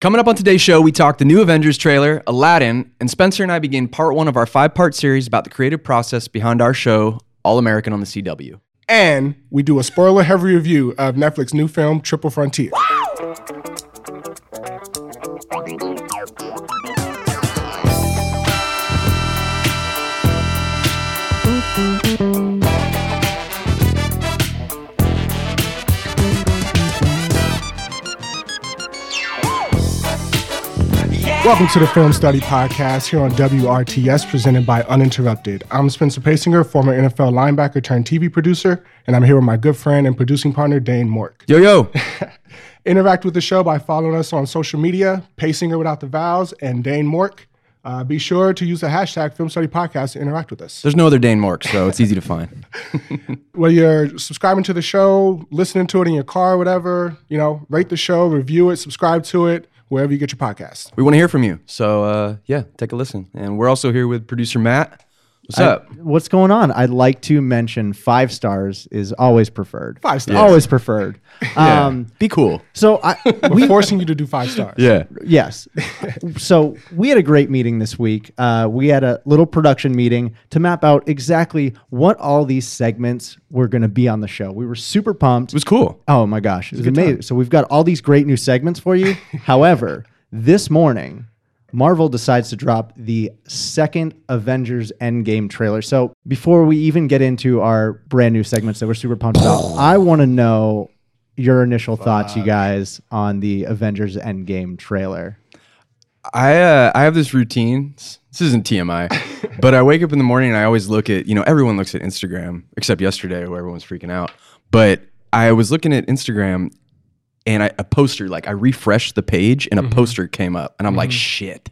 Coming up on today's show, we talk the new Avengers trailer, Aladdin, and Spencer and I begin part one of our five part series about the creative process behind our show, All American on the CW. And we do a spoiler heavy review of Netflix new film Triple Frontier. Welcome to the Film Study Podcast here on WRTS, presented by Uninterrupted. I'm Spencer Paysinger, former NFL linebacker turned TV producer, and I'm here with my good friend and producing partner, Dane Mork. Yo, yo. Interact with the show by following us on social media, Paysinger without the vowels, and Dane Mork. Uh, be sure to use the hashtag Film Study Podcast to interact with us. There's no other Dane Mork, so it's easy to find. Whether you're subscribing to the show, listening to it in your car, whatever, you know, rate the show, review it, subscribe to it, wherever you get your podcast. We want to hear from you. So, uh, yeah, take a listen. And we're also here with producer Matt. What's I- up? what's going on? I'd like to mention five stars is always preferred. Five stars. Always preferred. Yeah. Um, Be cool. so I We're forcing you to do five stars. Yeah. yes. so we had a great meeting this week. Uh, we had a little production meeting to map out exactly what all these segments were going to be on the show. We were super pumped. It was cool. Oh my gosh, it was amazing. So we've got all these great new segments for you. However, this morning, Marvel decides to drop the second Avengers Endgame trailer. So before we even get into our brand new segments that we're super pumped about, I want to know your initial thoughts, you guys, on the Avengers Endgame trailer. I uh, I have this routine. This isn't TMI, but I wake up in the morning and I always look at you know everyone looks at Instagram except yesterday where everyone's freaking out. But I was looking at Instagram and I, a poster like I refreshed the page and a poster came up and I'm like shit,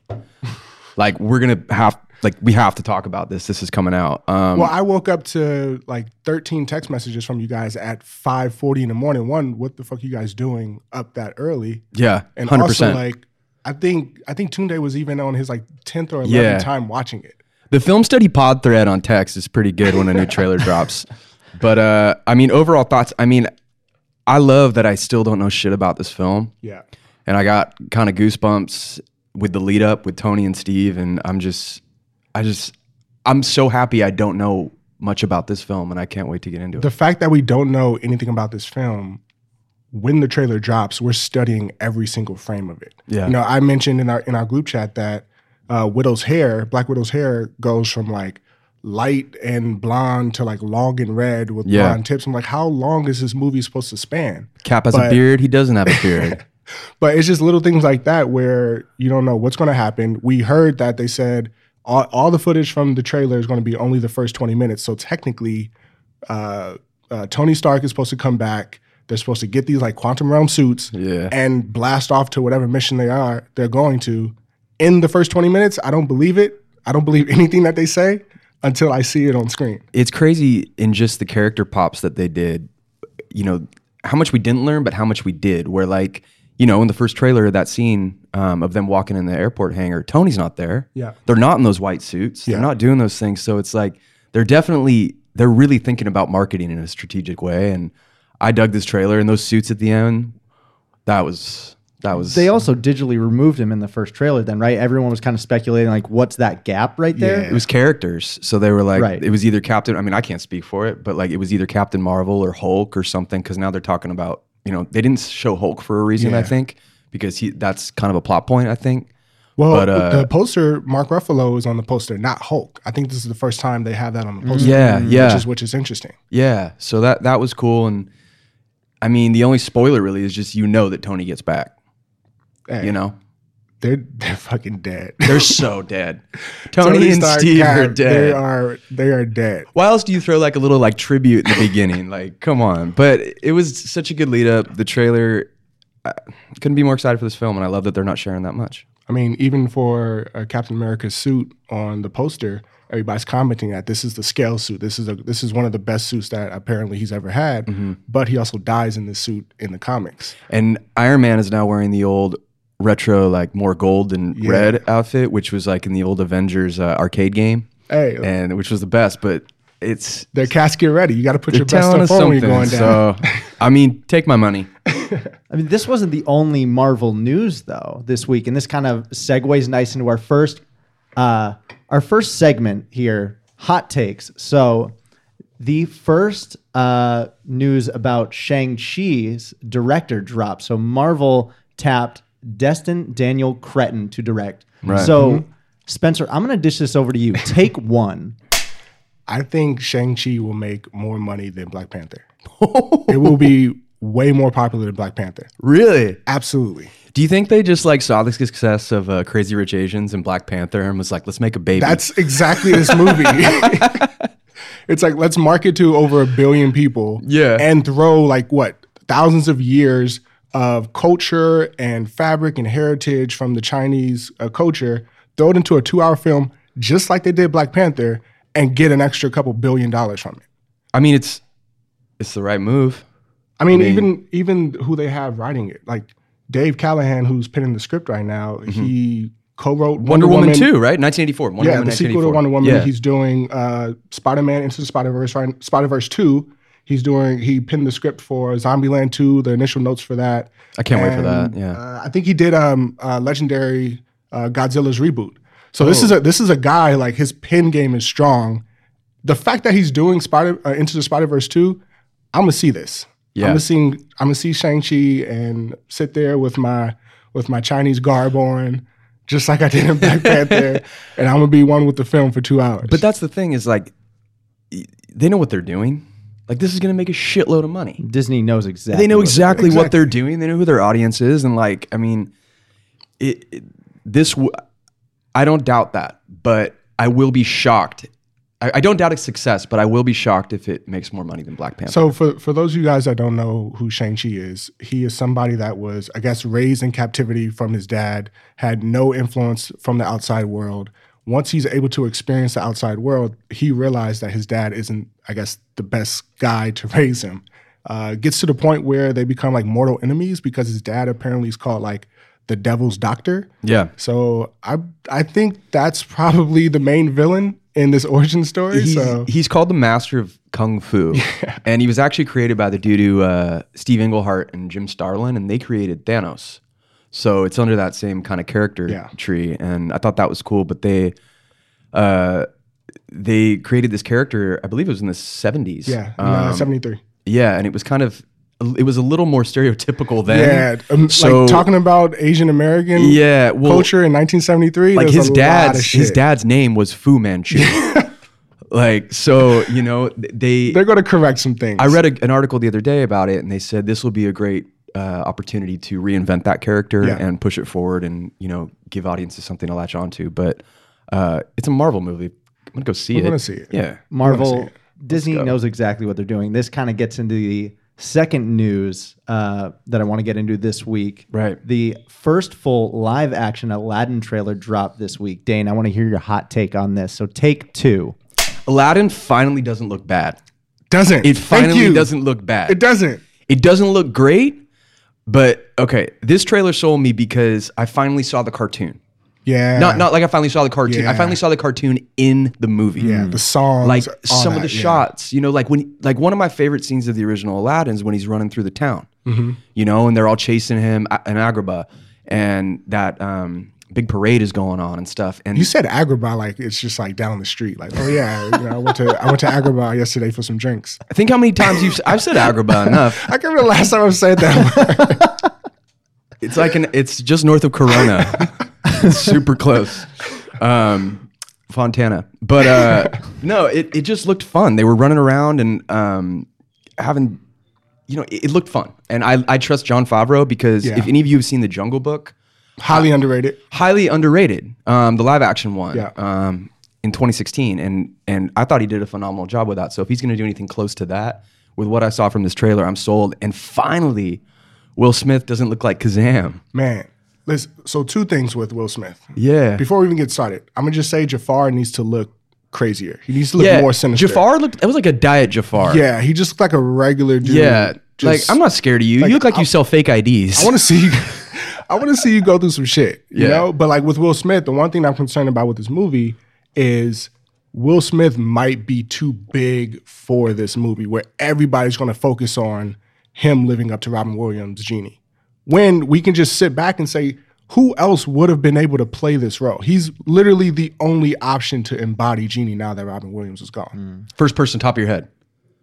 like we're gonna have like we have to talk about this. This is coming out. Um, Well, I woke up to like 13 text messages from you guys at 5:40 in the morning. One, what the fuck are you guys doing up that early? yeah, And hundred also like I think I think Tunde was even on his like 10th or 11th Yeah. time watching it. The film study pod thread on text is pretty good when a new trailer drops. But uh, I mean, overall thoughts. I mean, I love that I still don't know shit about this film, Yeah. and I got kind of goosebumps with the lead up with Tony and Steve, and I'm just, I just, I'm so happy I don't know much about this film, and I can't wait to get into it. The fact that we don't know anything about this film when the trailer drops, we're studying every single frame of it. Yeah. You know, I mentioned in our in our group chat that uh, Widow's hair, Black Widow's hair, goes from like light and blonde to like long and red with Yeah. blonde tips. I'm like, how long is this movie supposed to span? Cap has a beard. He doesn't have a beard. But it's just little things like that where you don't know what's going to happen. We heard that they said all, all the footage from the trailer is going to be only the first 20 minutes. So technically, uh, uh, Tony Stark is supposed to come back. They're supposed to get these like quantum realm suits Yeah. and blast off to whatever mission they are they're going to in the first 20 minutes. I don't believe it. I don't believe anything that they say until I see it on screen. it's crazy in just the character pops that they did. You know how much we didn't learn, but how much we did. Where like you know in the first trailer, that scene um, of them walking in the airport hangar, Tony's not there. Yeah. they're not in those white suits. Yeah. They're not doing those things. So it's like they're definitely they're really thinking about marketing in a strategic way. And I dug this trailer and those suits at the end. That was that was They also digitally removed him in the first trailer, then, right? Everyone was kind of speculating, like, what's that gap right there? Yeah. It was characters. So they were like, Right. it was either Captain, I mean, I can't speak for it, but like it was either Captain Marvel or Hulk or something. Cause now they're talking about, you know, they didn't show Hulk for a reason, I think, because he that's kind of a plot point, I think. Well, But, uh, the poster, Mark Ruffalo is on the poster, not Hulk. I think this is the first time they have that on the poster. Yeah, yeah. Is, which is interesting. Yeah. So that that was cool. And I mean, the only spoiler really is just you know that Tony gets back. Hey, You know? they're they're fucking dead. They're so dead. Tony, and Stark, Steve God, are They dead. are they are dead. Why else do you throw like a little like tribute in the beginning? Like, come on. But it was such a good lead up. The trailer, I couldn't be more excited for this film, and I love that they're not sharing that much. I mean, even for uh, Captain America's suit on the poster, everybody's commenting that this is the scale suit. This is a this is one of the best suits that apparently he's ever had. Mm-hmm. But he also dies in this suit in the comics. And Iron Man is now wearing the old retro, like more gold and Yeah. red outfit, which was like in the old Avengers uh, arcade game, Hey, and which was the best. But it's They're casket ready. You got to put they're your best telling us stuff on when something. you're going down. So, I mean, take my money. I mean, this wasn't the only Marvel news though this week, and this kind of segues nice into our first, uh, our first segment here, hot takes. So, the first uh, news about Shang Chi's director drop. So Marvel tapped Destin Daniel Cretton to direct. Right. So, Spencer, I'm going to dish this over to you. Take one. I think Shang-Chi will make more money than Black Panther. it will be way more popular than Black Panther. Really? Absolutely. Do you think they just like saw the success of uh, Crazy Rich Asians and Black Panther and was like, let's make a baby? That's exactly this movie. it's like let's market to over a billion people. Yeah. And throw like what thousands of years of culture and fabric and heritage from the Chinese uh, culture, throw it into a two-hour film, just like they did Black Panther, and get an extra couple billion dollars from it. I mean, it's it's the right move. I mean, mean- even even who they have writing it, like Dave Callaham, who's penning the script right now, he co-wrote Mm-hmm. Wonder, Woman, 2, right? 1984. Wonder yeah, Woman the sequel to Wonder Woman. Yeah. He's doing uh, Spider Man Into the Spider Verse, right? Spider Verse Two. He's doing. He penned the script for Zombieland Two. The initial notes for that. I can't wait for that. Yeah. uh, I think he did um, uh, Legendary uh, Godzilla's reboot. So this Oh. is a this is a guy like his pen game is strong. The fact that he's doing Spider uh, Into the Spider Verse two, I'm gonna see this. Yeah. I'm gonna see I'm gonna see Shang Chi and sit there with my with my Chinese garb on, just like I did in Black Panther, and I'm gonna be one with the film for two hours. But that's the thing is like, they know what they're doing. Like, this is going to make a shitload of money. Disney knows exactly. They know what- exactly, what they're doing. They know who their audience is, and like, I mean, it, it this. W- I don't doubt that, but I will be shocked. I, I don't doubt its success, but I will be shocked if it makes more money than Black Panther. So for for those of you guys that don't know who Shang-Chi is, he is somebody that was, I guess, raised in captivity from his dad, had no influence from the outside world. Once he's able to experience the outside world, he realized that his dad isn't, I guess, the best guy to raise him. Uh, gets to the point where they become like mortal enemies because his dad apparently is called like the devil's doctor. yeah, So I I think that's probably the main villain in this origin story. he's, so he's called the master of kung fu, and he was actually created by the dude who uh, Steve Englehart and Jim Starlin, and they created Thanos. So it's under that same kind of character Yeah. tree, and I thought that was cool. But they, uh, they created this character. I believe it was in the seventies. yeah, uh, Um, 73. yeah, and it was kind of, it was a little more stereotypical then. Yeah, um, So- like talking about Asian American yeah. Well, culture in 1973. like his a lot of dad's his dad's name was Fu Manchu. like so, you know, they They're going to correct some things. I read a, an article the other day about it, and they said this will be a great uh, opportunity to reinvent that character Yeah. and push it forward, and you know, give audiences something to latch onto. But uh, it's a Marvel movie. I'm gonna go see We're it. gonna see it. Yeah, Marvel, it. Disney knows exactly what they're doing. This kind of gets into the second news uh, that I want to get into this week. Right. The first full live action Aladdin trailer dropped this week. Dane, I want to hear your hot take on this. So, take two. Aladdin finally doesn't look bad. Doesn't It finally doesn't look bad. It doesn't. It doesn't look great, but okay. This trailer sold me because I finally saw the cartoon. Yeah. Not not like I finally saw the cartoon. I finally saw the cartoon in the movie. yeah. The songs, like some of the yeah. shots you know like when like one of my favorite scenes of the original aladdin is when he's running through the town Mm-hmm. you know and they're all chasing him in agrabah and that um big parade is going on and stuff and You said Agrabah like it's just like down the street. Like, oh yeah, you know, I went to I went to Agrabah yesterday for some drinks. I think how many times you've i've said agrabah enough I can't remember the last time I've said that. it's like an it's just north of corona super close um fontana but uh no it, it just looked fun they were running around and um having you know it, it looked fun and i i trust jon favreau because Yeah. if any of you have seen the jungle book Highly underrated. highly underrated. Um, the live action one. Yeah. Um, in 2016, and and I thought he did a phenomenal job with that. So if he's going to do anything close to that, with what I saw from this trailer, I'm sold. And finally, Will Smith doesn't look like Kazam. Man, listen. So two things with Will Smith. Yeah. Before we even get started, I'm gonna just say Jafar needs to look crazier. He needs to look yeah. more sinister. Jafar looked. It was like a diet Jafar. Yeah, he just looked like a regular dude. Yeah. like I'm not scared of you. you look like you sell fake IDs. I want to see. I want to see you go through some shit. You Yeah. know, but like with Will Smith, the one thing I'm concerned about with this movie is Will Smith might be too big for this movie where everybody's going to focus on him living up to Robin Williams' Genie. When we can just sit back and say, who else would have been able to play this role? He's literally the only option to embody Genie now that Robin Williams is gone. Mm. First person, top of your head.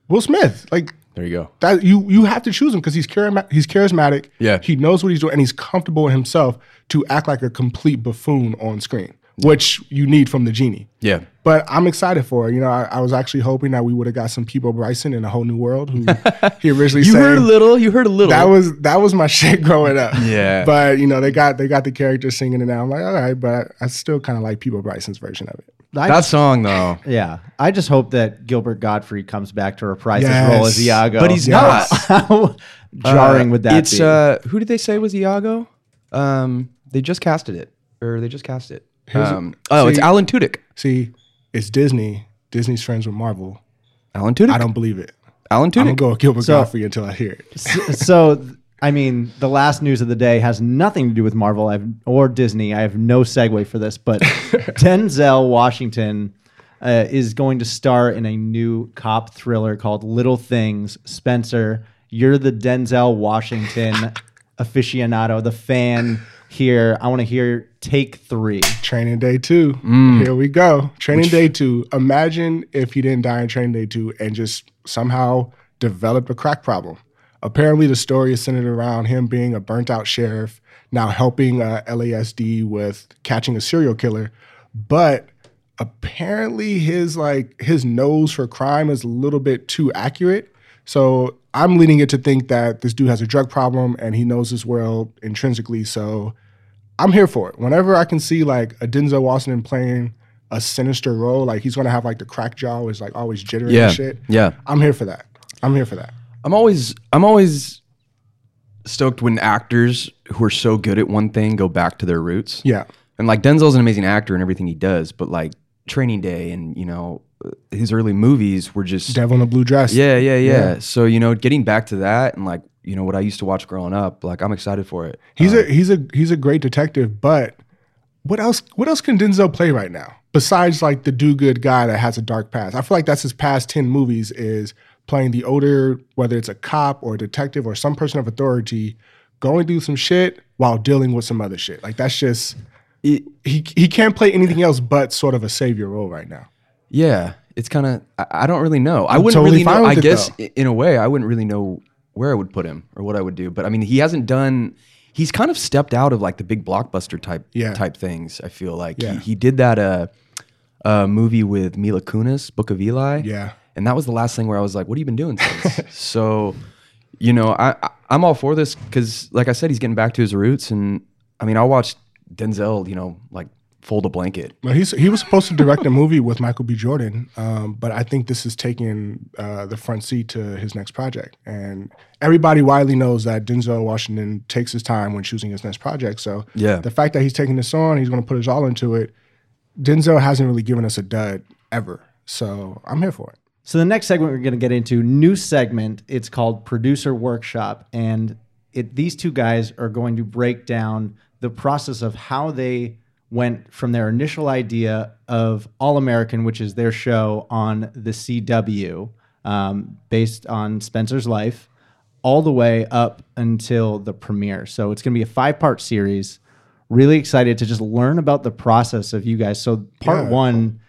Will Smith, like There you go. that, you you have to choose him because he's charisma- he's charismatic. Yeah. he knows what he's doing, and he's comfortable in himself to act like a complete buffoon on screen, which you need from the Genie. Yeah. But I'm excited for it. You know, I, I was actually hoping that we would have got some Peabo Bryson in a whole new world. Who he originally You said heard a little. You heard a little. that was that was my shit growing up. Yeah. But you know, they got they got the character singing it now. I'm like, all right, but I still kind of like Peabo Bryson's version of it. I that song though. Yeah, I just hope that Gilbert Gottfried comes back to reprise Yes. his role as Iago. But he's Yes. not. How jarring would that it's be? uh who did they say was Iago? Um they just casted it. Or they just cast it. Here's a- Um, oh, it's Alan Tudyk. See, it's Disney. Disney's friends with Marvel. Alan Tudyk. I don't believe it. Alan Tudyk. I'm gonna go with Gilbert So- Gottfried until I hear it. so I mean, the last news of the day has nothing to do with Marvel I have, or Disney. I have no segue for this, but Denzel Washington uh, is going to star in a new cop thriller called Little Things. Spencer, you're the Denzel Washington aficionado, the fan here. I want to hear take three. Training Day Two. Mm. Here we go. Training Day Two. Imagine if he didn't die in Training Day Two and just somehow developed a crack problem. Apparently, the story is centered around him being a burnt out sheriff, now helping uh, LASD with catching a serial killer. But apparently, his like his nose for crime is a little bit too accurate. So I'm leading it to think that this dude has a drug problem and he knows his world intrinsically. So I'm here for it. Whenever I can see like a Denzel Washington playing a sinister role, like he's gonna have like the crack jaw is like always jittering Yeah. and shit. Yeah. I'm here for that. I'm here for that. I'm always I'm always stoked when actors who are so good at one thing go back to their roots. Yeah. And like Denzel's an amazing actor in everything he does, but like Training Day and you know his early movies were just Devil in a blue dress. yeah, yeah, yeah, Yeah. So you know, getting back to that and like you know what I used to watch growing up, like I'm excited for it. He's uh, a he's a he's a great detective, but what else what else can Denzel play right now? Besides like the do good guy that has a dark past. I feel like that's his past 10 movies is playing the older, whether it's a cop or a detective or some person of authority, going through some shit while dealing with some other shit. Like that's just It- he he can't play anything else but sort of a savior role right now. yeah, it's kind of I, I don't really know. I wouldn't totally really know. I guess in a way, I wouldn't really know where I would put him or what I would do. But I mean, he hasn't done. He's kind of stepped out of like the big blockbuster type Yeah. type things. I feel like Yeah. he, he did that uh, uh, movie with Mila Kunis, Book of Eli. Yeah. And that was the last thing where I was like, "What have you been doing since?" so, you know, I, I I'm all for this because, like I said, he's getting back to his roots, and I mean, I watched Denzel, you know, like fold a blanket. Well, he's he was supposed to direct a movie with Michael B. Jordan, um, but I think this is taking uh, the front seat to his next project. And everybody widely knows that Denzel Washington takes his time when choosing his next project. So Yeah. the fact that he's taking this on, he's going to put his all into it. Denzel hasn't really given us a dud ever, so I'm here for it. So the next segment we're going to get into new segment. It's called Producer Workshop, and it these two guys are going to break down the process of how they went from their initial idea of All American, which is their show on the CW, um, based on Spencer's life, all the way up until the premiere. So it's going to be a five part series. Really excited to just learn about the process of you guys. So part Yeah. one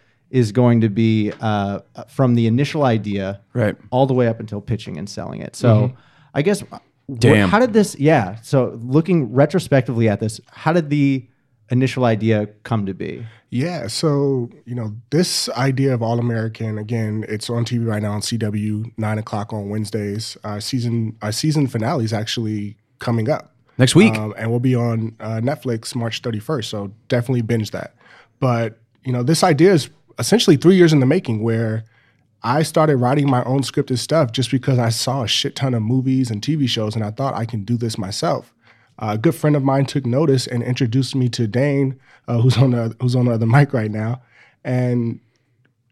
is going to be uh, from the initial idea Right. all the way up until pitching and selling it. So I guess wh- how did this yeah, so looking retrospectively at this, how did the initial idea come to be? Yeah, so you know this idea of All American again, it's on TV right now on CW, nine o'clock on Wednesdays. Our season our season finale is actually coming up Next week. um, and we'll be on uh, Netflix March thirty first. So definitely binge that. But you know this idea is essentially three years in the making, where I started writing my own scripted stuff just because I saw a shit ton of movies and TV shows, and I thought I can do this myself. Uh, a good friend of mine took notice and introduced me to Dane, uh, who's on the who's on the other mic right now. And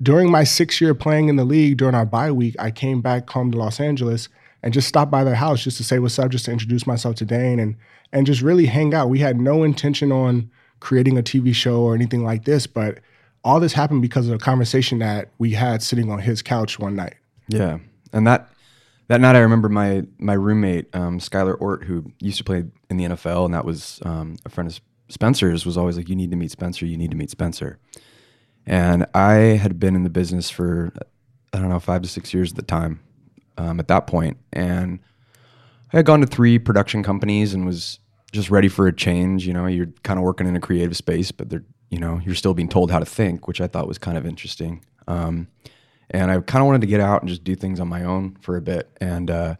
during my six year playing in the league, during our bye week, I came back home to Los Angeles and just stopped by their house just to say what's up, just to introduce myself to Dane and and just really hang out. We had no intention on creating a TV show or anything like this, but all this happened because of a conversation that we had sitting on his couch one night. Yeah, and that that night I remember my my roommate um, Skylar Ort, who used to play in the NFL, and that was um, a friend of Spencer's, was always like, "You need to meet Spencer. You need to meet Spencer." And I had been in the business for I don't know five to six years at the time. Um, at that point, and I had gone to three production companies and was just ready for a change. You know, you're kind of working in a creative space, but they're you know you're still being told how to think, which I thought was kind of interesting. Um, and I kind of wanted to get out and just do things on my own for a bit. And uh,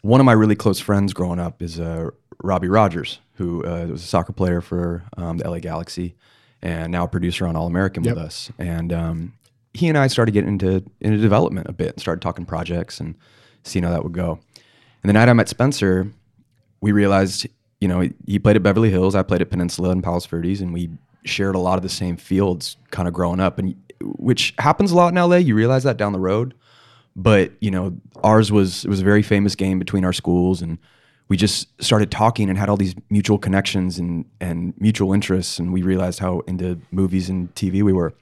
one of my really close friends growing up is uh, Robbie Rogers, who uh, was a soccer player for um, the LA Galaxy and now a producer on All American Yep. with us. And um, he and I started getting into into development a bit and started talking projects and seeing how that would go. And the night I met Spencer, we realized, you know, he played at Beverly Hills, I played at Peninsula and Palos Verdes, and we shared a lot of the same fields kind of growing up, and which happens a lot in LA. You realize that down the road, but you know, ours was it was a very famous game between our schools, and we just started talking and had all these mutual connections and and mutual interests, and we realized how into movies and TV we were,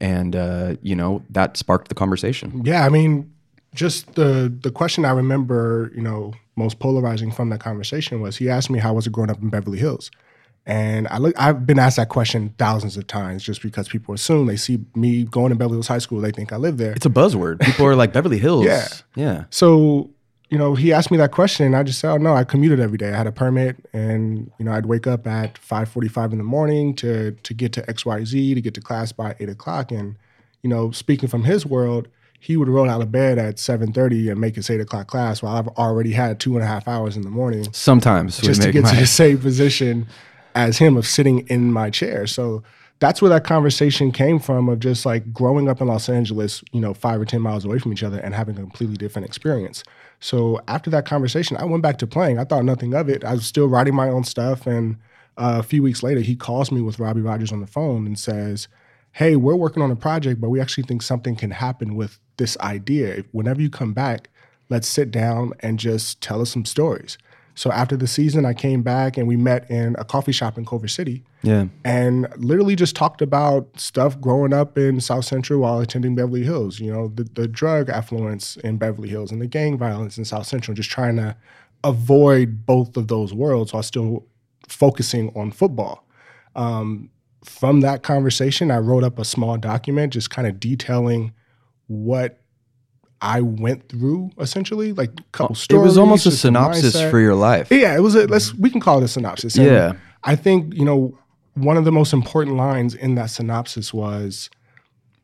and uh, you know that sparked the conversation. Yeah, I mean, just the the question I remember, you know, most polarizing from that conversation was he asked me how was it growing up in Beverly Hills, and I look, I've been asked that question thousands of times just because people assume they see me going to Beverly Hills High School, they think I live there. It's a buzzword. People are like Beverly Hills. Yeah. yeah. So, you know, he asked me that question, and I just said, "Oh no, I commuted every day. I had a permit, and you know, I'd wake up at five forty-five in the morning to to get to X Y Z to get to class by eight o'clock." And you know, speaking from his world, he would roll out of bed at seven thirty and make his eight o'clock class, while I've already had two and a half hours in the morning Sometimes just to get to the same position as him of sitting in my chair. So that's where that conversation came from of just like growing up in Los Angeles, you know, five or 10 miles away from each other and having a completely different experience. So after that conversation, I went back to playing. I thought nothing of it. I was still writing my own stuff. And uh, a few weeks later, he calls me with Robbie Rogers on the phone and says, Hey, we're working on a project, but we actually think something can happen with this idea. Whenever you come back, let's sit down and just tell us some stories. So after the season, I came back and we met in a coffee shop in Culver City yeah. and literally just talked about stuff growing up in South Central while attending Beverly Hills. You know, the, the drug affluence in Beverly Hills and the gang violence in South Central, just trying to avoid both of those worlds while still focusing on football. Um, from that conversation, I wrote up a small document just kind of detailing what I went through essentially, like a couple stories. It was almost a synopsis mindset. for your life. Yeah, it was a let's we can call it a synopsis. And Yeah. I think, you know, one of the most important lines in that synopsis was,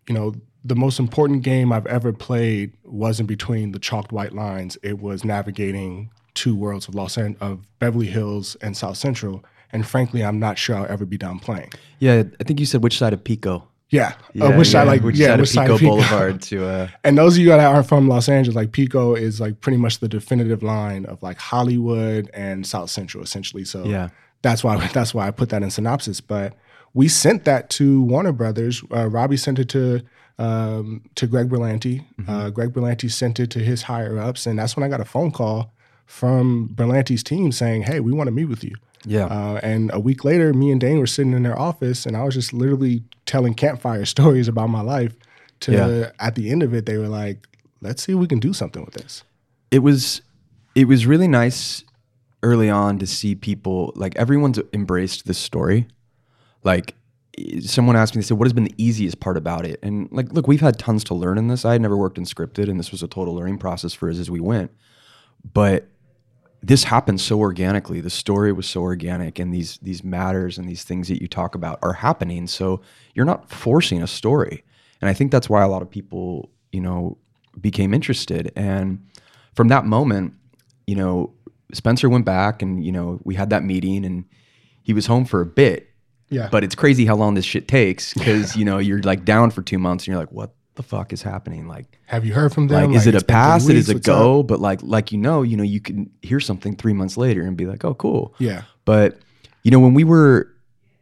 you know, the most important game I've ever played wasn't between the chalked white lines. It was navigating two worlds of Los An- of Beverly Hills and South Central. And frankly, I'm not sure I'll ever be done playing. Yeah, I think you said which side of Pico. Yeah. Yeah, uh, which yeah, side like which yeah, side which of side Pico Pico. Boulevard to uh And those of you that aren't from Los Angeles, like Pico is like pretty much the definitive line of like Hollywood and South Central, essentially. So Yeah. that's why that's why I put that in synopsis. But we sent that to Warner Brothers. Uh, Robbie sent it to um, to Greg Berlanti. Uh, Greg Berlanti sent it to his higher ups, and that's when I got a phone call from Berlanti's team saying, "Hey, we want to meet with you." Yeah. Uh, and a week later, me and Dane were sitting in their office, and I was just literally telling campfire stories about my life. To Yeah. at the end of it, they were like, "Let's see if we can do something with this." it was it was really nice early on to see people like everyone's embraced this story like someone asked me they said what has been the easiest part about it and like look we've had tons to learn in this i had never worked in scripted and this was a total learning process for us as we went but this happened so organically the story was so organic and these these matters and these things that you talk about are happening. So you're not forcing a story. And i think that's why a lot of people you know became interested. And from that moment you know spencer went back and you know we had that meeting and he was home for a bit. Yeah, but it's crazy how long this shit takes because you know you're like down for two months and you're like what the fuck is happening like have you heard from them? like, is it a pass? It is a what's up? go? But like, like you know, you know, you can hear something three months later and be like, oh, cool. Yeah, But you know, when we were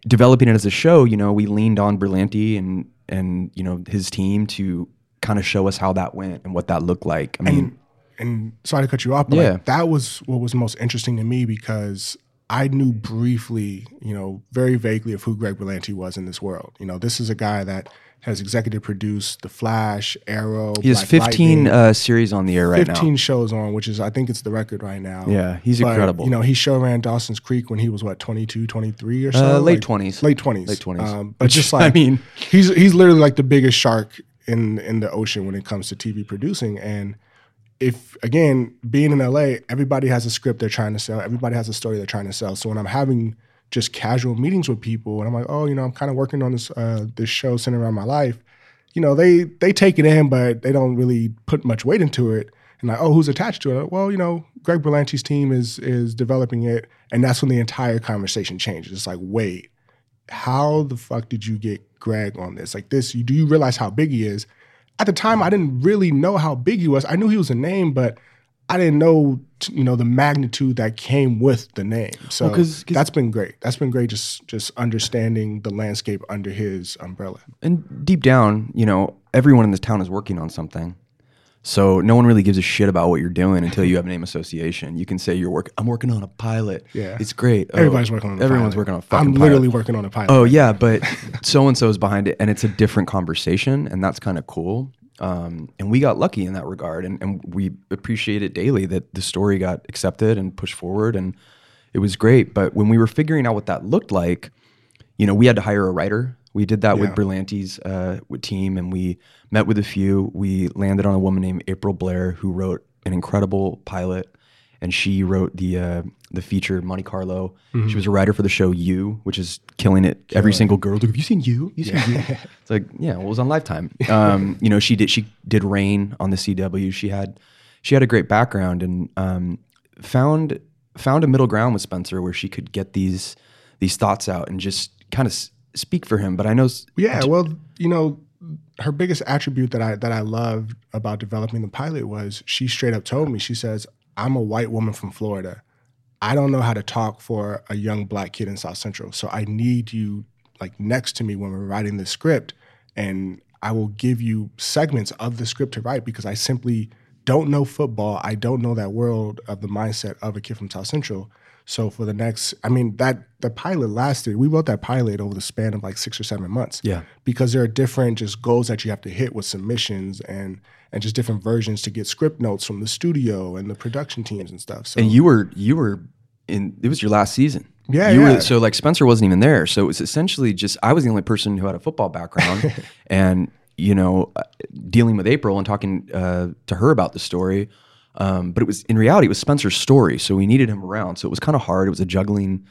developing it as a show, you know, we leaned on Berlanti and and you know his team to kind of show us how that went and what that looked like. I mean, and and sorry to cut you off, but Yeah. like, that was what was most interesting to me because I knew briefly, you know, very vaguely of who Greg Berlanti was in this world. You know, this is a guy that has executive produced The Flash, Arrow. He has Black 15 uh, series on the air right 15 now. shows on, which is I think it's the record right now. Yeah, he's But, incredible. You know, he show ran Dawson's Creek when he was what 22, 23 or so. Uh, late Like, 20s. Late 20s. Late 20s. Um, but Which, just I mean- he's he's literally like the biggest shark in in the ocean when it comes to TV producing and if again being in LA, everybody has a script they're trying to sell. Everybody has a story they're trying to sell. So when I'm having just casual meetings with people, and I'm like, oh, you know, I'm kind of working on this uh, this show centered around my life. You know, they they take it in, but they don't really put much weight into it. And like, oh, who's attached to it? Well, you know, Greg Berlanti's team is is developing it, and that's when the entire conversation changes. It's like, wait, how the fuck did you get Greg on this? Like this, you do you realize how big he is? At the time, I didn't really know how big he was. I knew he was a name, but I didn't know, you know, the magnitude that came with the name. So Well, 'cause- 'cause- that's been great. That's been great. Just just understanding the landscape under his umbrella. And deep down, you know, everyone in this town is working on something. So no one really gives a shit about what you're doing until you have a name association. You can say you're working. I'm working on a pilot. Yeah. it's great. Oh, Everybody's working on. A Everyone's pilot. working on a fucking. I'm pilot. literally working on a pilot. Oh yeah, but so and so is behind it, and it's a different conversation, and that's kind of cool. Um, and we got lucky in that regard, and, and we appreciate it daily that the story got accepted and pushed forward, and it was great. But when we were figuring out what that looked like, you know, we had to hire a writer. We did that with Yeah. Berlanti's uh, team, and we met with a few. We landed on a woman named April Blair who wrote an incredible pilot, and she wrote the uh, the feature Monte Carlo. Mm-hmm. She was a writer for the show You, which is killing it. Every single girl, like, have you seen You? You seen You? It's like, yeah, well, it was on Lifetime. Um, you know, she did she did Reign on the CW. She had she had a great background and um, found found a middle ground with Spencer where she could get these these thoughts out and just kind of s- speak for him. But I know Yeah, well, you know, her biggest attribute that I that I loved about developing the pilot was she straight up told me, she says, I'm a white woman from Florida. I don't know how to talk for a young black kid in South Central. So I need you like next to me when we're writing the script and I will give you segments of the script to write because I simply don't know football. I don't know that world of the mindset of a kid from South Central. So for the next, I mean, that the pilot lasted. We wrote that pilot over the span of like six or seven months. Yeah. Because there are different just goals that you have to hit with submissions and and just different versions to get script notes from the studio and the production teams and stuff. So and you were you were in it was your last season. Yeah, you yeah. Were, so like Spencer wasn't even there. So it was essentially just I was the only person who had a football background, and you know, uh, dealing with April and talking uh, to her about the story. Um, but it was in reality it was Spencer's story, so we needed him around. So it was kind of hard. It was a juggling.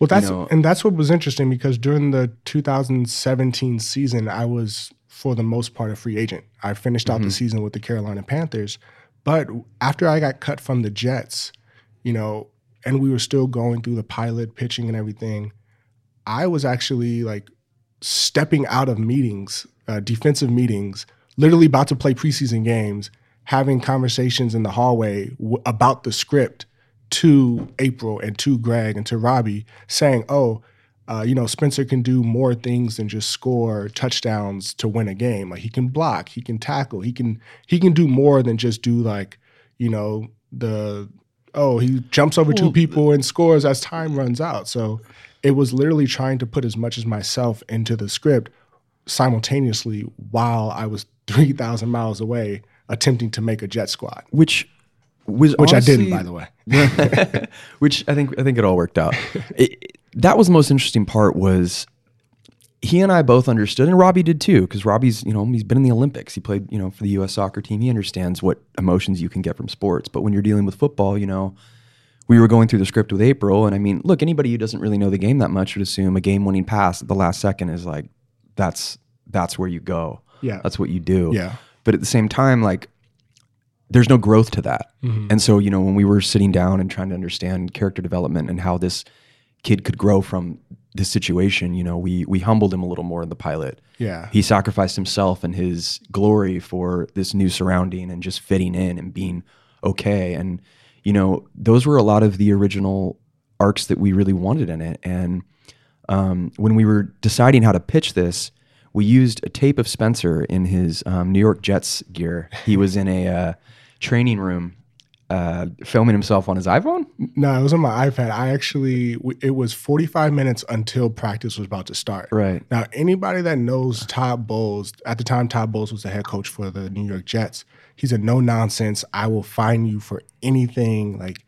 Well, that's know- and that's what was interesting because during the 2017 season, I was for the most part a free agent. I finished out the season with the Carolina Panthers, but after I got cut from the Jets, you know, and we were still going through the pilot pitching and everything, I was actually like stepping out of meetings, uh, defensive meetings, literally about to play preseason games, having conversations in the hallway w- about the script to April and to Greg and to Robbie, saying, "Oh, uh, you know, Spencer can do more things than just score touchdowns to win a game. Like he can block, he can tackle, he can he can do more than just do like, you know, the oh he jumps over two people and scores as time runs out. So it was literally trying to put as much as myself into the script simultaneously while I was three thousand miles away attempting to make a jet squad, Which was which I didn't, by the way. which I think I think it all worked out. It- that was the most interesting part was he and I both understood, and Robbie did too, because Robbie's you know he's been in the Olympics. He played you know for the U.S. soccer team. He understands what emotions you can get from sports. But when you're dealing with football, you know. We were going through the script with April, and I mean, look, anybody who doesn't really know the game that much would assume a game-winning pass at the last second is like, that's that's where you go. Yeah. that's what you do. Yeah. But at the same time, like there's no growth to that. Mm-hmm. And so, you know, when we were sitting down and trying to understand character development and how this kid could grow from this situation, you know, we we humbled him a little more in the pilot. Yeah. He sacrificed himself and his glory for this new surrounding and just fitting in and being okay. And, you know, those were a lot of the original arcs that we really wanted in it. And um, when we were deciding how to pitch this, we used a tape of Spencer in his um, New York Jets gear. He was in a uh, training room uh, filming himself on his iPhone. No, it was on my iPad. I actually, it was 45 minutes until practice was about to start. Right. Now, anybody that knows Todd Bowles, at the time, Todd Bowles was the head coach for the New York Jets. He's a no nonsense. I will find you for anything. Like,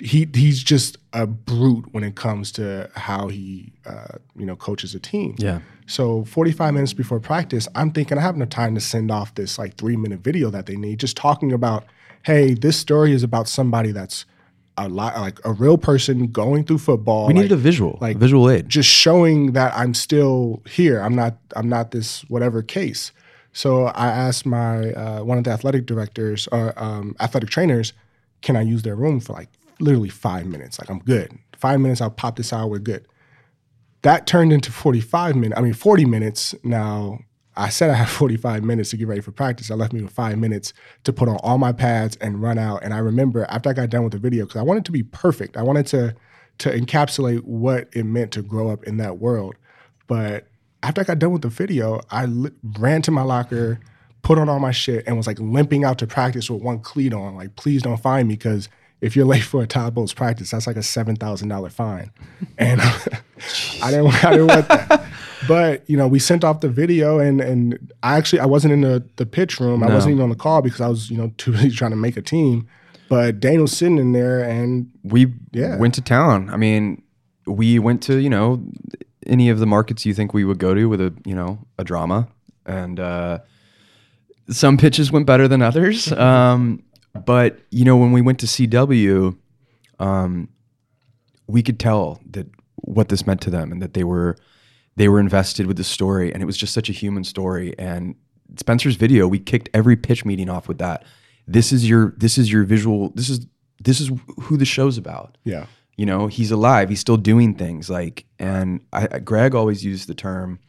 he he's just a brute when it comes to how he, uh, you know, coaches a team. Yeah. So 45 minutes before practice, I'm thinking I have no time to send off this like three minute video that they need, just talking about, hey, this story is about somebody that's a lot like a real person going through football. We like, needed a visual, like- like visual aid. just showing that I'm still here. I'm not I'm not this whatever case. So I asked my uh, one of the athletic directors or um, athletic trainers, can I use their room for like literally five minutes? Like I'm good. Five minutes, I'll pop this out. We're good. That turned into 45 minutes. I mean 40 minutes. Now I said I had 45 minutes to get ready for practice. I left me with five minutes to put on all my pads and run out. And I remember after I got done with the video, because I wanted to be perfect. I wanted to to encapsulate what it meant to grow up in that world. But after I got done with the video, I li- ran to my locker, put on all my shit, and was like limping out to practice with one cleat on. Like, please don't find me because if you're late for a Todd Bowles practice, that's like a seven thousand dollar fine, and I didn't, I didn't want that. But you know, we sent off the video, and and I actually I wasn't in the the pitch room. I wasn't even on the call because I was you know too busy trying to make a team. But Daniel's sitting in there, and we Yeah. went to town. I mean, we went to you know any of the markets you think we would go to with a you know a drama, and uh, some pitches went better than others. Um, but you know when we went to CW, um, we could tell that what this meant to them and that they were they were invested with the story, and it was just such a human story. And Spencer's video, we kicked every pitch meeting off with that. This is your this is your visual. This is this is who the show's about yeah, you know he's alive he's still doing things like and I, I- greg always used the term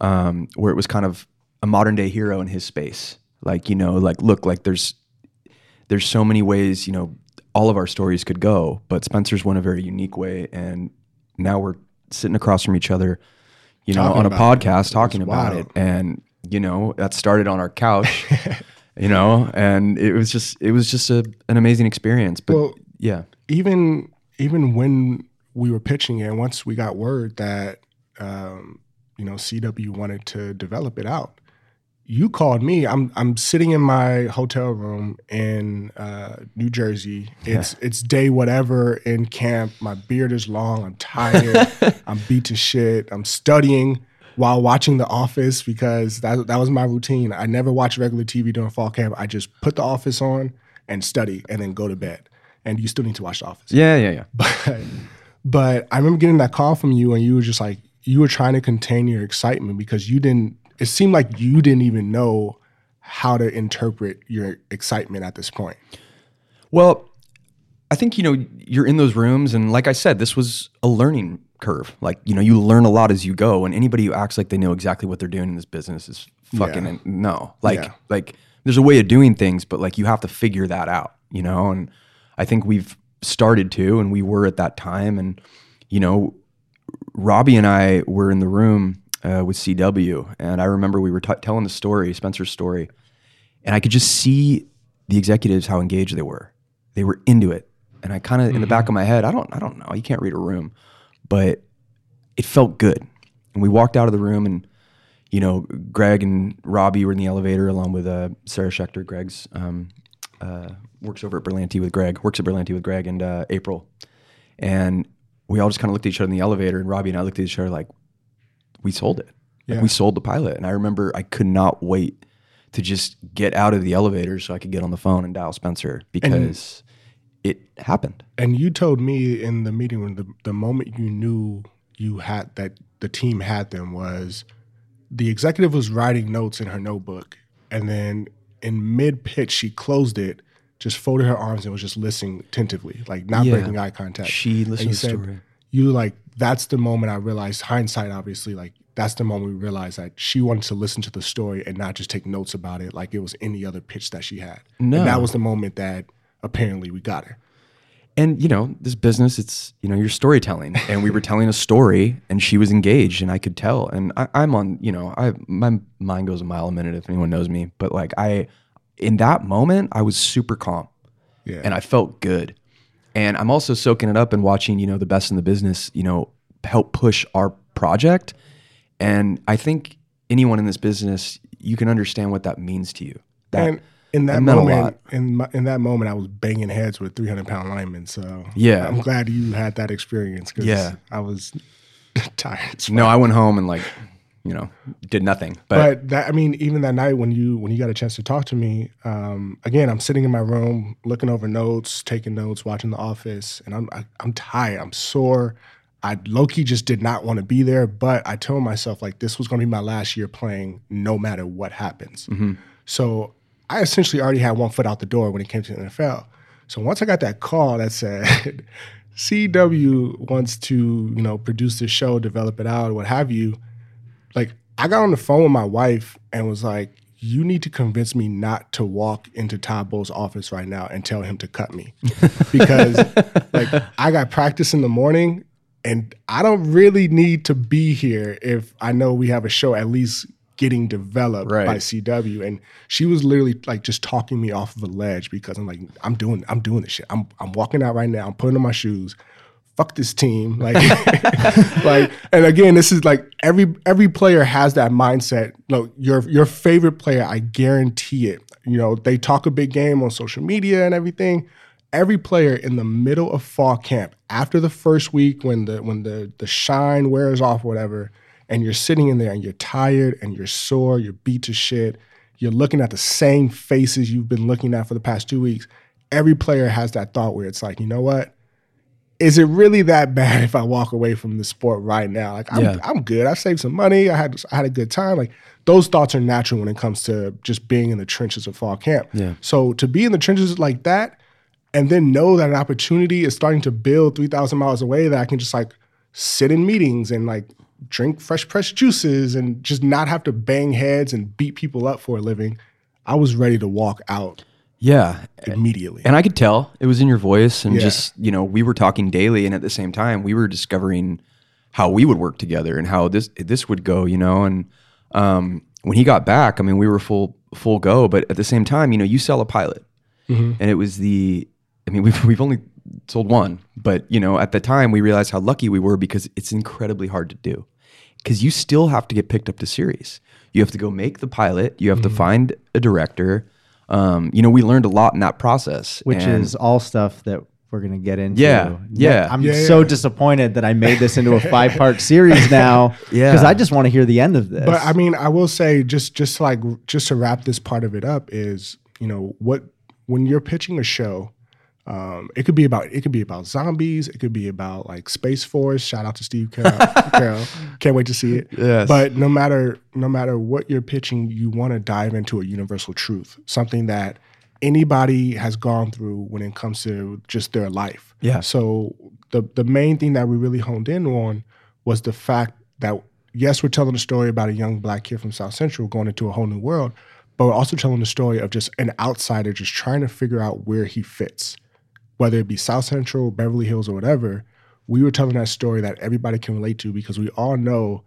um, where it was kind of a modern day hero in his space like you know like look like there's there's so many ways you know all of our stories could go but spencer's went a very unique way and now we're sitting across from each other you know Talking on a about it. podcast talking about wild. it and you know that started on our couch you know and it was just it was just a, an amazing experience but Well, yeah even even when we were pitching it, once we got word that um, you know CW wanted to develop it out, you called me. I'm I'm sitting in my hotel room in uh, New Jersey. It's it's day whatever in camp. My beard is long. I'm tired. I'm beat to shit. I'm studying while watching The Office because that that was my routine. I never watch regular TV during fall camp. I just put The Office on and study and then go to bed. And you still need to watch The Office yeah yeah yeah but but I remember getting that call from you and you were just like you were trying to contain your excitement because you didn't it seemed like you didn't even know how to interpret your excitement at this point. Well, I think you know you're in those rooms, and like I said, this was a learning curve. Like you know, you learn a lot as you go, and anybody who acts like they know exactly what they're doing in this business is fucking Yeah. no. Like Yeah. like there's a way of doing things, but like you have to figure that out. You know, and I think we've started to, and we were at that time, and you know, Robbie and I were in the room uh, with CW, and I remember we were t- telling the story, Spencer's story, and I could just see the executives how engaged they were. They were into it, and I kind of in the back of my head, I don't, I don't know, you can't read a room, but it felt good. And we walked out of the room, and you know, Greg and Robbie were in the elevator along with uh, Sarah Schechter. Greg's um, uh, works over at Berlanti with Greg, works at Berlanti with Greg and uh, April, and we all just kind of looked at each other in the elevator, and Robbie and I looked at each other like, we sold it. Like, Yeah. we sold the pilot. And I remember I could not wait to just get out of the elevator so I could get on the phone and dial Spencer because it happened. And you told me in the meeting when the, the moment you knew you had that the team had them was the executive was writing notes in her notebook and then in mid pitch she closed it, just folded her arms and was just listening attentively, like not Yeah. breaking eye contact. She listened to the said- story. you like that's the moment I realized hindsight obviously like that's the moment we realized that she wanted to listen to the story and not just take notes about it like it was any other pitch that she had. No. And that was the moment that apparently we got her. And you know, this business, it's you know, you're storytelling, and we were telling a story, and she was engaged, and I could tell. And I, I'm on, you know, I my mind goes a mile a minute if anyone knows me, but like I, in that moment, I was super calm, Yeah. and I felt good. And I'm also soaking it up and watching, you know, the best in the business, you know, help push our project. And I think anyone in this business, you can understand what that means to you. That and in that that meant a moment, in my, in that moment, I was banging heads with 300 pound linemen. So Yeah. I'm glad you had that experience. Cause Yeah. I was tired. no, I went home and like, you know, did nothing. But, but that I mean, even that night when you when you got a chance to talk to me, um, again, I'm sitting in my room looking over notes, taking notes, watching The Office, and I'm I, I'm tired, I'm sore. I low key just did not want to be there, but I told myself like this was going to be my last year playing, no matter what happens. So I essentially already had one foot out the door when it came to the NFL. So once I got that call that said CW wants to you know produce this show, develop it out, what have you like I got on the phone with my wife and was like, "You need to convince me not to walk into Todd Bowles' office right now and tell him to cut me, because like I got practice in the morning, and I don't really need to be here if I know we have a show at least getting developed by CW." And she was literally like just talking me off of a ledge because I'm like, "I'm doing, I'm doing this shit. I'm, I'm walking out right now. I'm putting on my shoes." Fuck this team. Like like and again this is like every every player has that mindset. Look your your favorite player i guarantee it. You know they talk a big game on social media and everything. Every player in the middle of fall camp after the first week when the when the the shine wears off whatever and you're sitting in there and you're tired and you're sore you're beat to shit you're looking at the same faces you've been looking at for the past two weeks every player has that thought where it's like you know what is it really that bad if I walk away from the sport right now? Like I'm, Yeah. I'm good. I saved some money. I had I had a good time. Like those thoughts are natural when it comes to just being in the trenches of fall camp. Yeah. So to be in the trenches like that, and then know that an opportunity is starting to build three thousand miles away, that I can just like sit in meetings and like drink fresh pressed juices and just not have to bang heads and beat people up for a living. I was ready to walk out yeah. immediately. And I could tell it was in your voice, and Yeah. just you know, we were talking daily, and at the same time, we were discovering how we would work together and how this this would go. You know, and um, when he got back, I mean, we were full full go, but at the same time, you know, you sell a pilot, and it was the. I mean, we've we've only sold one, but you know, at the time, we realized how lucky we were because it's incredibly hard to do. Because you still have to get picked up to series. You have to go make the pilot. You have to find a director. Um, you know, we learned a lot in that process, which and- is all stuff that we're gonna get into. Yeah, yeah. I'm Yeah, so yeah. disappointed that I made this into a five part series now. Yeah. because I just want to hear the end of this. But I mean, I will say just just like just to wrap this part of it up is you know what when you're pitching a show, um, it could be about it could be about zombies, it could be about like Space Force. Shout out to Steve Carell. Carell. Can't wait to see it. Yes. But no matter no matter what you're pitching, you want to dive into a universal truth, something that anybody has gone through when it comes to just their life. Yeah. So the the main thing that we really honed in on was the fact that yes, we're telling a story about a young black kid from South Central going into a whole new world, but we're also telling the story of just an outsider just trying to figure out where he fits, whether it be South Central, Beverly Hills, or whatever. We were telling that story that everybody can relate to because we all know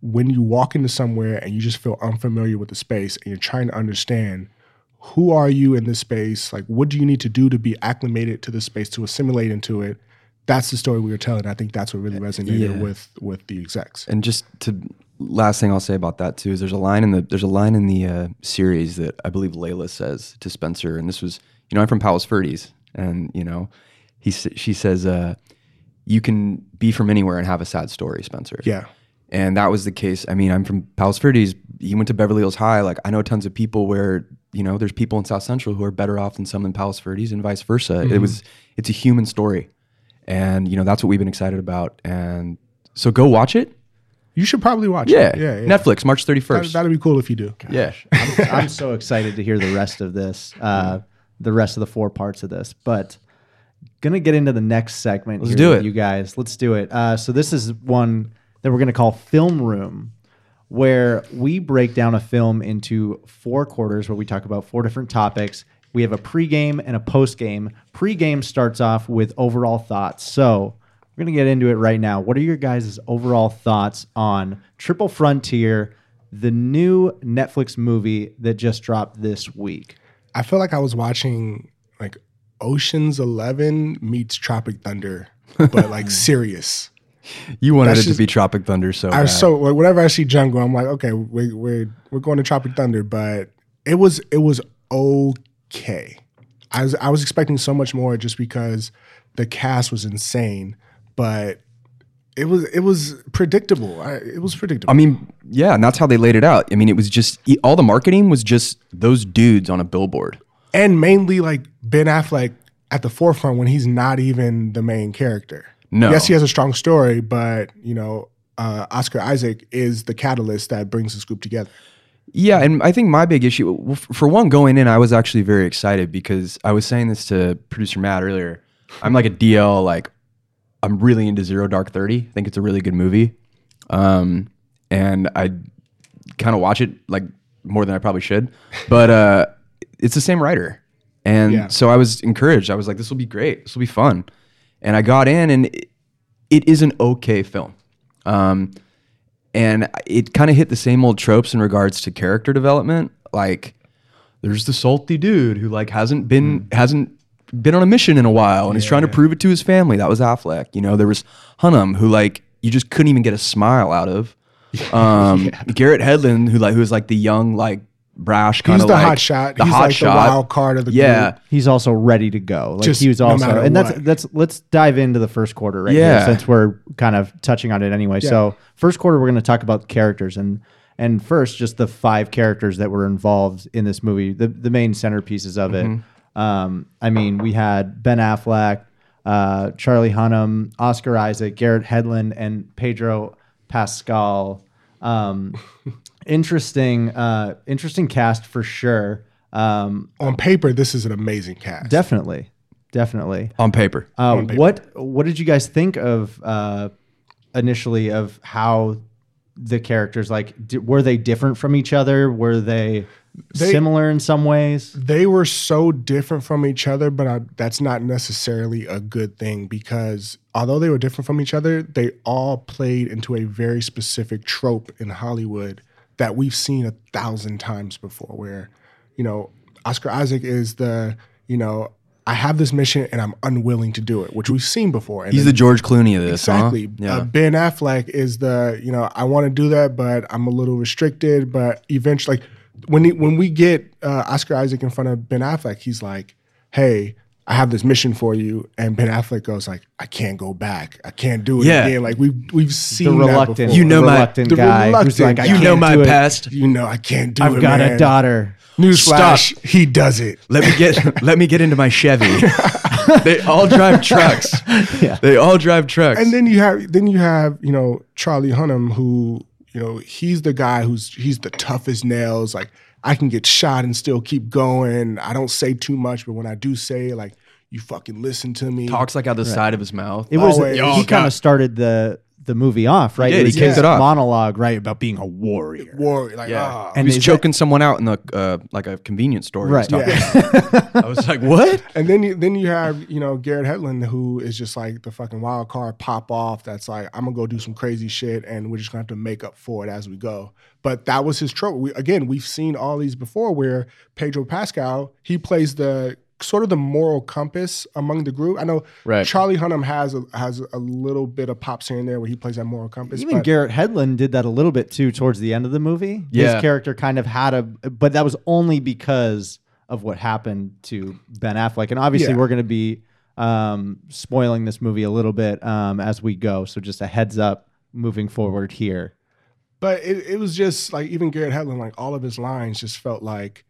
when you walk into somewhere and you just feel unfamiliar with the space and you're trying to understand who are you in this space like what do you need to do to be acclimated to the space to assimilate into it that's the story we were telling i think that's what really resonated Yeah. with with the execs and just to last thing I'll say about that too is there's a line in the there's a line in the uh, series that I believe Layla says to Spencer, and this was you know I'm from Palos Verdes, and you know he she says uh, you can be from anywhere and have a sad story, Spencer. yeah And that was the case. I mean, I'm from Palos Verdes. He went to Beverly Hills High. Like I know tons of people where you know there's people in South Central who are better off than some in Palos Verdes, and vice versa. It was it's a human story, and you know that's what we've been excited about. And so go watch it. you should probably watch Yeah, it yeah, yeah. Netflix, March 31st. that'd be cool if you do yeah, I'm, I'm so excited to hear the rest of this, uh, the rest of the four parts of this. But gonna get into the next segment. Let's do it. you guys. Let's do it. Uh, so this is one that we're gonna call Film Room, where we break down a film into four quarters, where we talk about four different topics. We have a pregame and a postgame. Pregame starts off with overall thoughts. So we're gonna get into it right now. What are your guys' overall thoughts on Triple Frontier, the new Netflix movie that just dropped this week? I feel like i was watching like Ocean's Eleven meets Tropic Thunder, but like serious. You wanted That's it to be Tropic Thunder so I bad. so like, whenever I see Jungle, I'm like, okay, we, we're we're going to Tropic Thunder, but it was it was okay. I was I was expecting so much more just because the cast was insane, but it was it was predictable. I, it was predictable. I mean, yeah, and that's how they laid it out. I mean, it was just all the marketing was just those dudes on a billboard. and mainly like Ben Affleck at the forefront when he's not even the main character. No. Yes, he has a strong story, but you know, uh, Oscar Isaac is the catalyst that brings this group together. Yeah, and I think my big issue, for one, going in, I was actually very excited because I was saying this to producer Matt earlier. I'm like a DL, like I'm really into Zero Dark Thirty. I think it's a really good movie, um, and I kind of watch it like more than I probably should. But uh, it's the same writer, and Yeah. so I was encouraged. I was like, this will be great. This will be fun, and I got in, and it, it is an okay film. Um, and it kind of hit the same old tropes in regards to character development like there's the salty dude who like hasn't been hasn't been on a mission in a while and he's trying to prove it to his family that was affleck you know there was hunnam who like you just couldn't even get a smile out of um garrett hedlund who like who was like the young like brash kind He's of the like hot shot. the he's hot like shot the wild card of the yeah group. He's also ready to go. Like Just he was also, matter and that's what. that's let's dive into the first quarter right Yeah. here since we're kind of touching on it anyway. So first quarter, we're going to talk about characters and and first just the five characters that were involved in this movie, the the main centerpieces of it. Um, I mean, we had Ben Affleck, uh, Charlie Hunnam, Oscar Isaac, Garrett Hedlund, and Pedro Pascal. Um, interesting, uh, interesting cast for sure. Um, On paper, this is an amazing cast. definitely, definitely. on paper Uh, On paper. what what did you guys think of uh, initially of how the characters like di- were they different from each other? Were they, They- similar in some ways? they were so different from each other, but I, that's not necessarily a good thing because although they were different from each other, they all played into a very specific trope in Hollywood that we've seen a thousand times before. Where, you know, Oscar Isaac is the, you know, I have this mission and I'm unwilling to do it, which we've seen before. And he's then- the george clooney of this Exactly. huh? yeah Uh, ben Affleck is the, you know, I want to do that, but I'm a little restricted. But eventually, like when he, when we get uh, Oscar Isaac in front of Ben Affleck, he's like, "Hey, I have this mission for you," and Ben Affleck goes like, "I can't go back. I can't do it Yeah. again." Like we've we've seen The seen reluctant, that before. You know the my- reluctant the guy who's reluctant like, I guy. you can't know my do it. past you know, I can't do it. I've got man. a daughter. Newsflash: He does it. let me get let me get into my chevy they all drive trucks Yeah. they all drive trucks And then you have then you have you know Charlie Hunnam who you know he's the guy who's he's the toughest nails. Like I can get shot and still keep going. I don't say too much, but when I do say like you fucking listen to me. talks like out the side of his mouth It was Always. he kind of started the the movie off, right? He did. He kicked it off. monologue, right, about being a warrior. warrior. Like Yeah. ah. And he was is that- choking someone out in the uh, like a convenience store. he was Right. talking I was like, what? And then you then you have you know Garrett Hedlund who is just like the fucking wild card pop off. That's like I'm gonna go do some crazy shit, and we're just gonna have to make up for it as we go. But that was his trope. We, again, we've seen all these before, where Pedro Pascal he plays the sort of the moral compass among the group. I know Right. Charlie Hunnam has a, has a little bit of pops here and there where he plays that moral compass. Even but- Garrett Hedlund did that a little bit too towards the end of the movie. Yeah. His character kind of had a, but that was only because of what happened to Ben Affleck. And obviously, Yeah. we're going to be um, spoiling this movie a little bit um, as we go. So just a heads up moving forward here. But it, it was just like even Garrett Hedlund, like all of his lines just felt like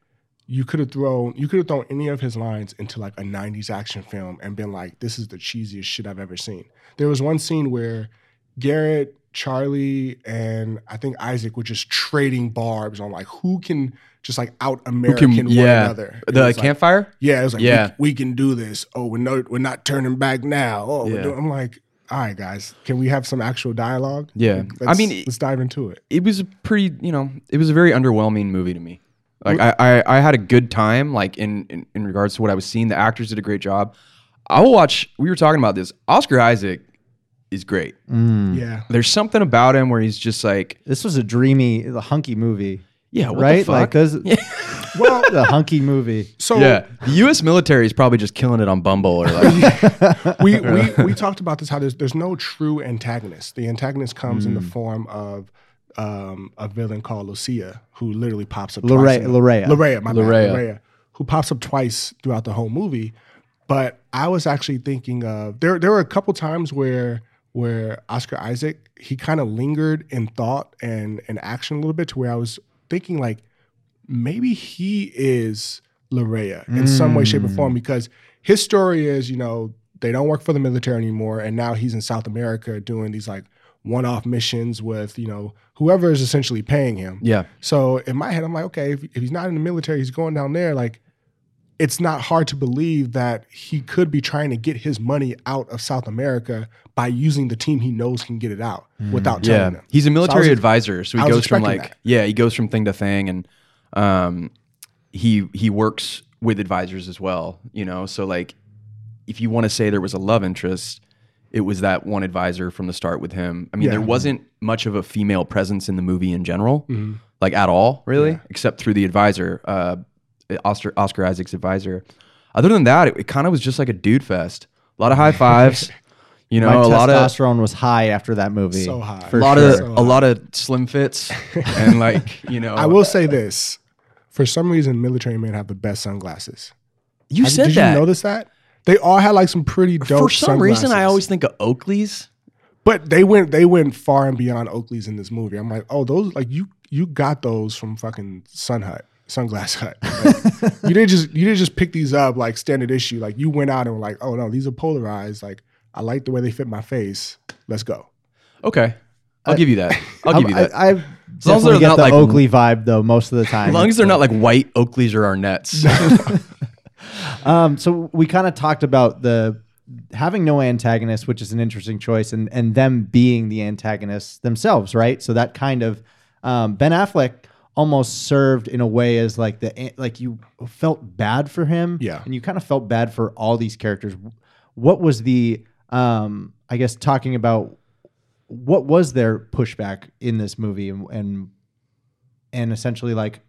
you could have thrown you could have thrown any of his lines into like a 90s action film and been like, this is the cheesiest shit I've ever seen. There was one scene where Garrett, Charlie, and I think Isaac were just trading barbs on like who can just like out American can, one yeah. another. It The was like- campfire? yeah, it was like Yeah. we, we can do this. Oh, we're no, we're not turning back now. Oh, we're Yeah. doing, I'm like, all right, guys, can we have some actual dialogue? Yeah. I mean, let's dive into it. it was a pretty, you know, it was a very underwhelming movie to me. Like I, I, I had a good time, like in, in in regards to what I was seeing. The actors did a great job. I will watch. We were talking about this. Oscar Isaac is great. Mm. Yeah. There's something about him where he's just like, This was a dreamy, a hunky movie, yeah, what right? the fuck? Like, 'cause Well, the hunky movie. so yeah, the U.S. military is probably just killing it on Bumble or like. we, we we talked about this how there's there's no true antagonist. The antagonist comes Hmm. in the form of um, a villain called Lucia, who literally pops up. Lorra- twice in- Lorea. Lorea, my bad, Lorea. Lorea, who pops up twice throughout the whole movie. But I was actually thinking of there. There were a couple times where where Oscar Isaac he kind of lingered in thought and and action a little bit to where I was thinking like maybe he is Lorea in some way, shape, or form because his story is, you know, they don't work for the military anymore, and now he's in South America doing these like one-off missions with, you know, whoever is essentially paying him. Yeah, So in my head, I'm like, okay, if, if he's not in the military, he's going down there. Like, it's not hard to believe that he could be trying to get his money out of South America by using the team he knows can get it out without telling yeah. them. He's a military was- advisor, so he goes from like that. yeah, he goes from thing to thing, and um, he he works with advisors as well. You know, so like if you want to say there was a love interest, it was that one advisor from the start with him. I mean, Yeah. there wasn't much of a female presence in the movie in general, Mhm. like at all, really, Yeah. except through the advisor, uh, Oscar Oscar Isaac's advisor. Other than that, it, it kind of was just like a dude fest. A lot of high fives. You know, My a lot of testosterone was high after that movie. So high. For a lot sure. of So a lot of slim fits and like you know I will say this. For some reason, military men have the best sunglasses. you Have- said Did that you notice that? They all had like some pretty dope for some reason i always think of oakley's But they went they went far and beyond Oakley's in this movie. I'm like, oh, those like you you got those from fucking Sun Hut, Sunglass Hut. Like, you didn't just you didn't just pick these up like standard issue. Like you went out and were like, oh no, these are polarized. Like I like the way they fit my face. Let's go. okay i'll give you that i'll give you that I, I long as they're get not the like- Oakley vibe though most of the time. as long as they're not like white oakleys or Arnette's Um, so we kind of talked about the having no antagonist, which is an interesting choice, and and them being the antagonists themselves, right? So that kind of um, Ben Affleck almost served in a way as like the like you felt bad for him, Yeah. and you kind of felt bad for all these characters. What was the um, I guess talking about what was their pushback in this movie and and, and essentially like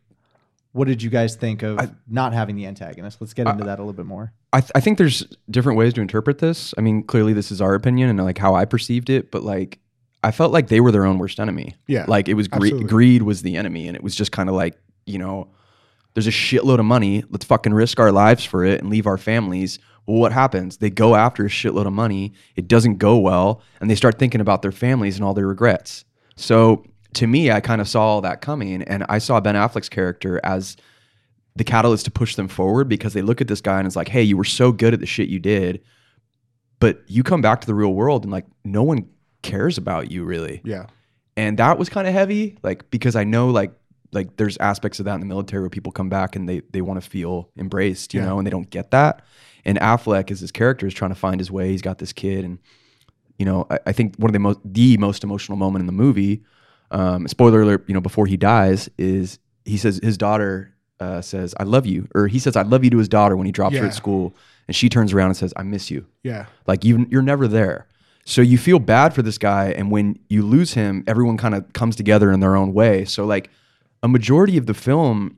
what did you guys think of not having the antagonist? Let's get into that a little bit more. I, th- I think there's different ways to interpret this. I mean clearly this is our opinion and like how i perceived it but like i felt like they were their own worst enemy. Yeah, like it was gre- greed was the enemy and it was just kind of like you know there's a shitload of money. Let's fucking risk our lives for it and leave our families. Well what happens? They go after a shitload of money. It doesn't go well and they start thinking about their families and all their regrets. So to me i kind of saw all that coming and i saw ben affleck's character as the catalyst to push them forward because they look at this guy and it's like hey you were so good at the shit you did but you come back to the real world and like no one cares about you really Yeah. and that was kind of heavy like because i know like like there's aspects of that in the military where people come back and they they want to feel embraced you Yeah. know and they don't get that and affleck as his character is trying to find his way he's got this kid and you know i, I think one of the most the most emotional moment in the movie um, spoiler alert you know before he dies is he says his daughter uh, says i love you or he says i love you to his daughter when he drops her at school and she turns around and says i miss you Yeah. like you, you're never there. So you feel bad for this guy, and when you lose him, everyone kind of comes together in their own way. So like a majority of the film,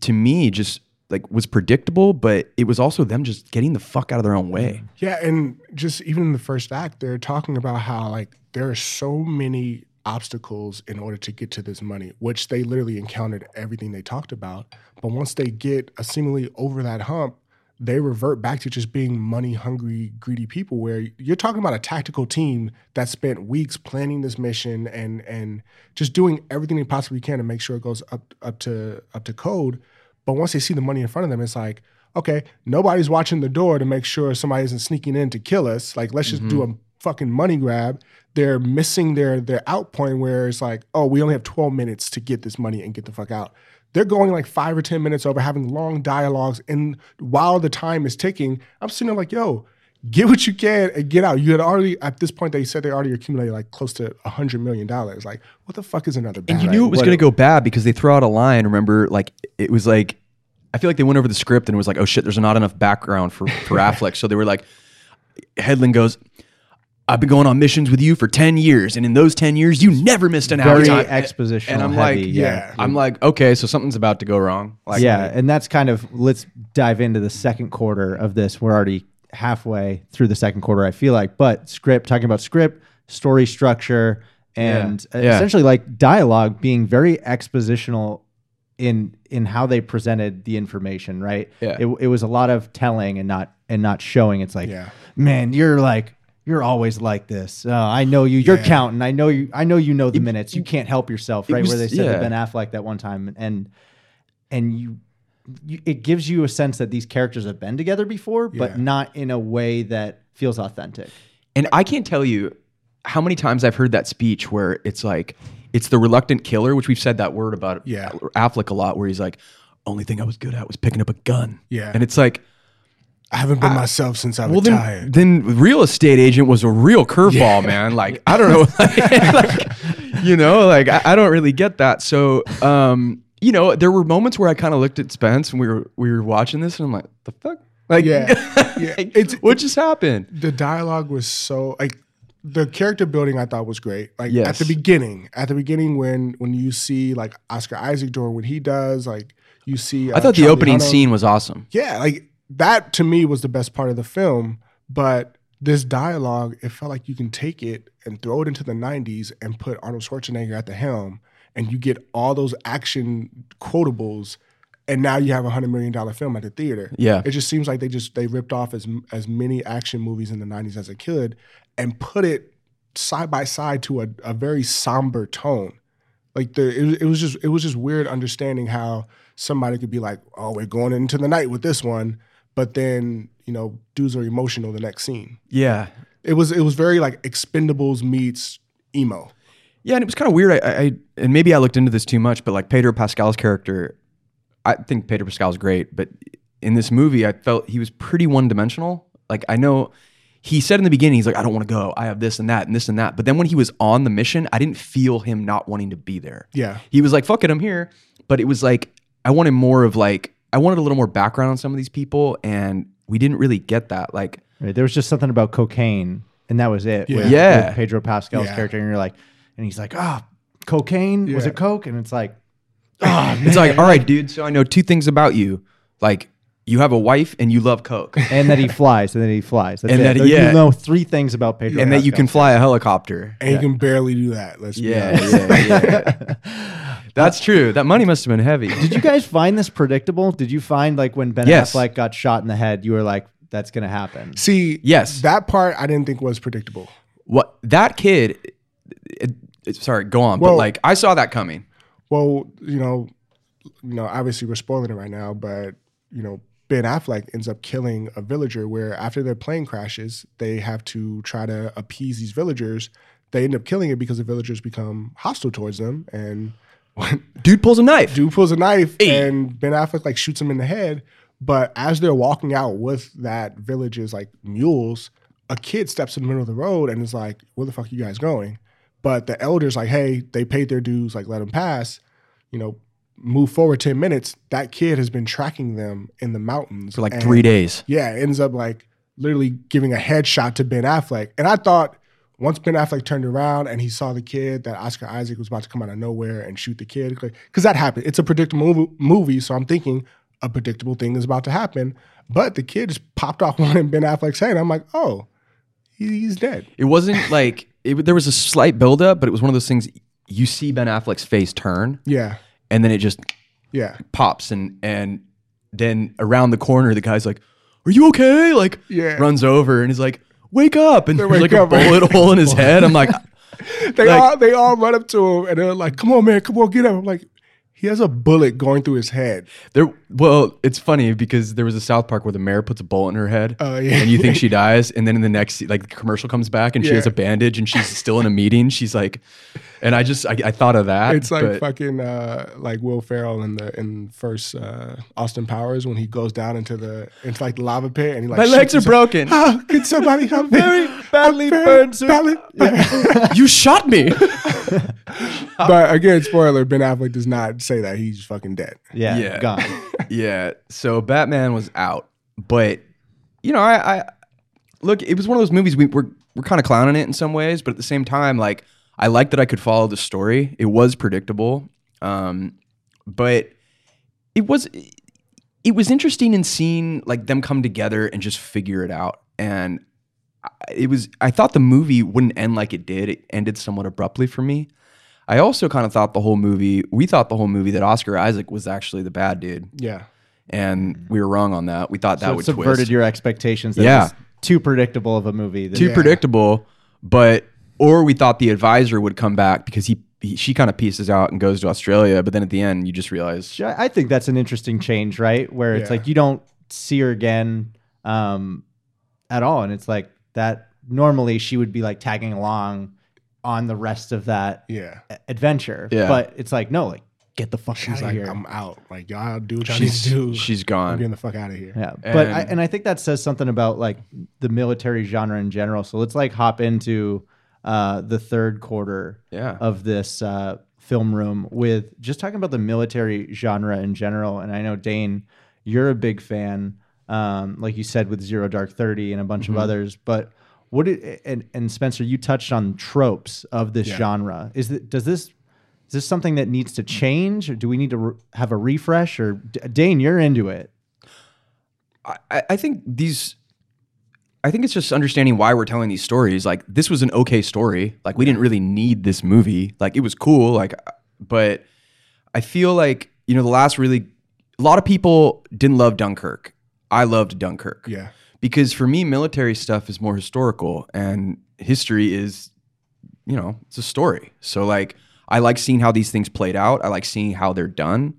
to me, just like was predictable, but it was also them just getting the fuck out of their own way. Yeah, and just even in the first act, they're talking about how like there are so many obstacles in order to get to this money, which they literally encountered everything they talked about. But once they get a seemingly over that hump, they revert back to just being money hungry, greedy people. Where you're talking about a tactical team that spent weeks planning this mission and and just doing everything they possibly can to make sure it goes up up to up to code. But once they see the money in front of them, it's like, okay, nobody's watching the door to make sure somebody isn't sneaking in to kill us. Like, let's just do mm-hmm. a fucking money grab. They're missing their their out point where it's like, oh, we only have 12 minutes to get this money and get the fuck out. They're going like five or 10 minutes over, having long dialogues. And while the time is ticking, I'm sitting there like, yo, get what you can and get out. You had already, at this point, they said they already accumulated like close to a $100 million. Like, what the fuck is another bad And you knew it was going to go bad because they throw out a line. Remember, like it was like I feel like they went over the script and it was like, oh shit, there's not enough background for for Affleck. So they were like, Hedlund goes, I've been going on missions with you for 10 years. And in those 10 years, you never missed an hour. Very time." expositional And I'm heavy, like, yeah. yeah. I'm like, okay, so something's about to go wrong. Like, yeah, and that's kind of let's dive into the second quarter of this. We're already halfway through the second quarter, I feel like. But script, talking about script, story structure, and Yeah, yeah. essentially like dialogue being very expositional in in how they presented the information. Right? Yeah. It, it was a lot of telling and not and not showing. It's like, Yeah. man, you're like. You're always like this. Uh, I know you. You're counting. I know you. I know you know the minutes. You can't help yourself, right? was- Where they said yeah. to Ben Affleck that one time, and and you, you it gives you a sense that these characters have been together before, but not in a way that feels authentic. And I can't tell you how many times I've heard that speech where it's like, it's the reluctant killer, which we've said that word about Yeah. Affleck a lot, where he's like, only thing I was good at was picking up a gun. Yeah. And it's like, I haven't been myself since I well, retired. then, then real estate agent was a real curveball, man. Like, I don't know, like, you know, like I, I don't really get that. So, um, you know, there were moments where I kind of looked at Spence and we were we were watching this, and I'm like, the fuck, like, Yeah. Yeah. like, It's- what just happened? the dialogue was so like the character building I thought was great. Like at the beginning, at the beginning when when you see like Oscar Isaac doing what he does, like you see. I uh, thought the Charlie opening scene was awesome. yeah, like that to me was the best part of the film. But this dialogue, it felt like you can take it and throw it into the '90s and put Arnold Schwarzenegger at the helm, and you get all those action quotables. And now you have a hundred million dollar film at the theater. Yeah. it just seems like they just they ripped off as as many action movies in the '90s as they could, and put it side by side to a, a very somber tone. Like the it, it was just it was just weird understanding how somebody could be like, oh, we're going into the night with this one, but then you know dudes are emotional the next scene. Yeah, It was it was very like Expendables meets emo. Yeah, and it was kind of weird. I, I and maybe I looked into this too much, but like Pedro Pascal's character, I think Pedro Pascal's great, but in this movie, I felt he was pretty one dimensional. Like I know he said in the beginning, he's like, I don't want to go. I have this and that and this and that. But then when he was on the mission, I didn't feel him not wanting to be there. Yeah, He was like, fuck it, I'm here. But it was like I wanted more of like I wanted a little more background on some of these people, and we didn't really get that. Like Right? There was just something about cocaine, and that was it. with- Yeah. with Pedro Pascal's Yeah. character, and you're like, and he's like, ah, cocaine was it coke? And it's like, oh, it's like, all right, dude. So I know two things about you. Like you have a wife and you love coke. and that he flies, and that he flies. That's And it. that- you yeah. know three things about Pedro, and that you can fly a helicopter. and you can barely do that. Let's be Yeah, honest. yeah, yeah. That's true. That money must have been heavy. Did you guys find this predictable? Did you find like when Ben Yes. Affleck got shot in the head, you were like, that's gonna happen? See, Yes. that part I didn't think was predictable. What that kid? It, it- sorry, go on. Well- but like, I saw that coming. Well, you know, you know, obviously we're spoiling it right now, but you know, Ben Affleck ends up killing a villager where after their plane crashes, they have to try to appease these villagers. They end up killing it because the villagers become hostile towards them and Dude pulls a knife. dude pulls a knife Hey. and Ben Affleck like shoots him in the head. But as they're walking out with that village's like mules, a kid steps in the middle of the road and is like, "Where the fuck are you guys going?" But the elders like, "Hey, they paid their dues, like let them pass." You know, move forward ten minutes. That kid has been tracking them in the mountains for like and- three days. Yeah, ends up like literally giving a headshot to Ben Affleck, and I thought. Once Ben Affleck turned around and he saw the kid, that Oscar Isaac was about to come out of nowhere and shoot the kid, because that happened. It's a predictable movie, so I'm thinking a predictable thing is about to happen. But the kid just popped off one in Ben Affleck's head. I'm like, oh, he's dead. It wasn't like it, there was a slight buildup, but it was one of those things. You see Ben Affleck's face turn, Yeah, and then it just yeah, pops, and and then around the corner, the guy's like, "Are you okay?" Like, Yeah. runs over and he's like, "Wake up!" And there's like a up, right? bullet hole in his head. I'm like, They Like- all they all run up to him and they're like, "Come on, man, come on, get up." I'm like, he has a bullet going through his head. There, well, it's funny because there was a South Park where the mayor puts a bullet in her head, Oh, yeah. and you think she dies, and then in the next, like the commercial comes back, and she has a bandage, and she's still in a meeting. She's like, and I just, I, I thought of that. It's like but- fucking uh, like Will Ferrell in the in first uh, Austin Powers when he goes down into the into like the lava pit and he like my legs are himself. broken. Ah, can somebody help me? Very badly burned, sir. Badly- you shot me. but again, spoiler: Ben Affleck does not say that he's fucking dead. Yeah, Yeah. gone. yeah. So Batman was out, but you know, I, I look. It was one of those movies we were were kind of clowning it in some ways, but at the same time, like I liked that I could follow the story. It was predictable, um, but it was it was interesting in seeing like them come together and just figure it out. And it was I thought the movie wouldn't end like it did. It ended somewhat abruptly for me. I also kind of thought the whole movie, we thought the whole movie that Oscar Isaac was actually the bad dude, Yeah. and we were wrong on that. We thought that so it would subverted twist. your expectations. That Yeah. was too predictable of a movie. that- too Yeah. predictable, but or we thought the advisor would come back because he, he she kind of pieces out and goes to Australia, but then at the end you just realize I I think that's an interesting change, right? Where it's Yeah. like you don't see her again um, at all, and it's like that. Normally, she would be like tagging along on the rest of that Yeah. adventure, Yeah. but it's like no, like get the fuck She's out of like, here. I'm out. Like y'all do what y'all need to do. she's I'm gone. getting the fuck out of here. Yeah, but I, And- and I think that says something about like the military genre in general. So let's like hop into uh, the third quarter Yeah. of this uh, film room with just talking about the military genre in general. And I know Dane, you're a big fan, um, like you said with Zero Dark Thirty and a bunch Mm-hmm. of others. But what did, and and Spencer, you touched on tropes of this Yeah. genre. Is it does this is this something that needs to change, or do we need to re- have a refresh? Or D- Dane, you're into it. I, I think these I think it's just understanding why we're telling these stories. Like this was an okay story. Like we didn't really need this movie. Like it was cool. Like but I feel like, you know, the last really a lot of people didn't love Dunkirk. I loved Dunkirk. Yeah. Because for me, military stuff is more historical and history is, you know, it's a story. So like I like seeing how these things played out. I like seeing how they're done.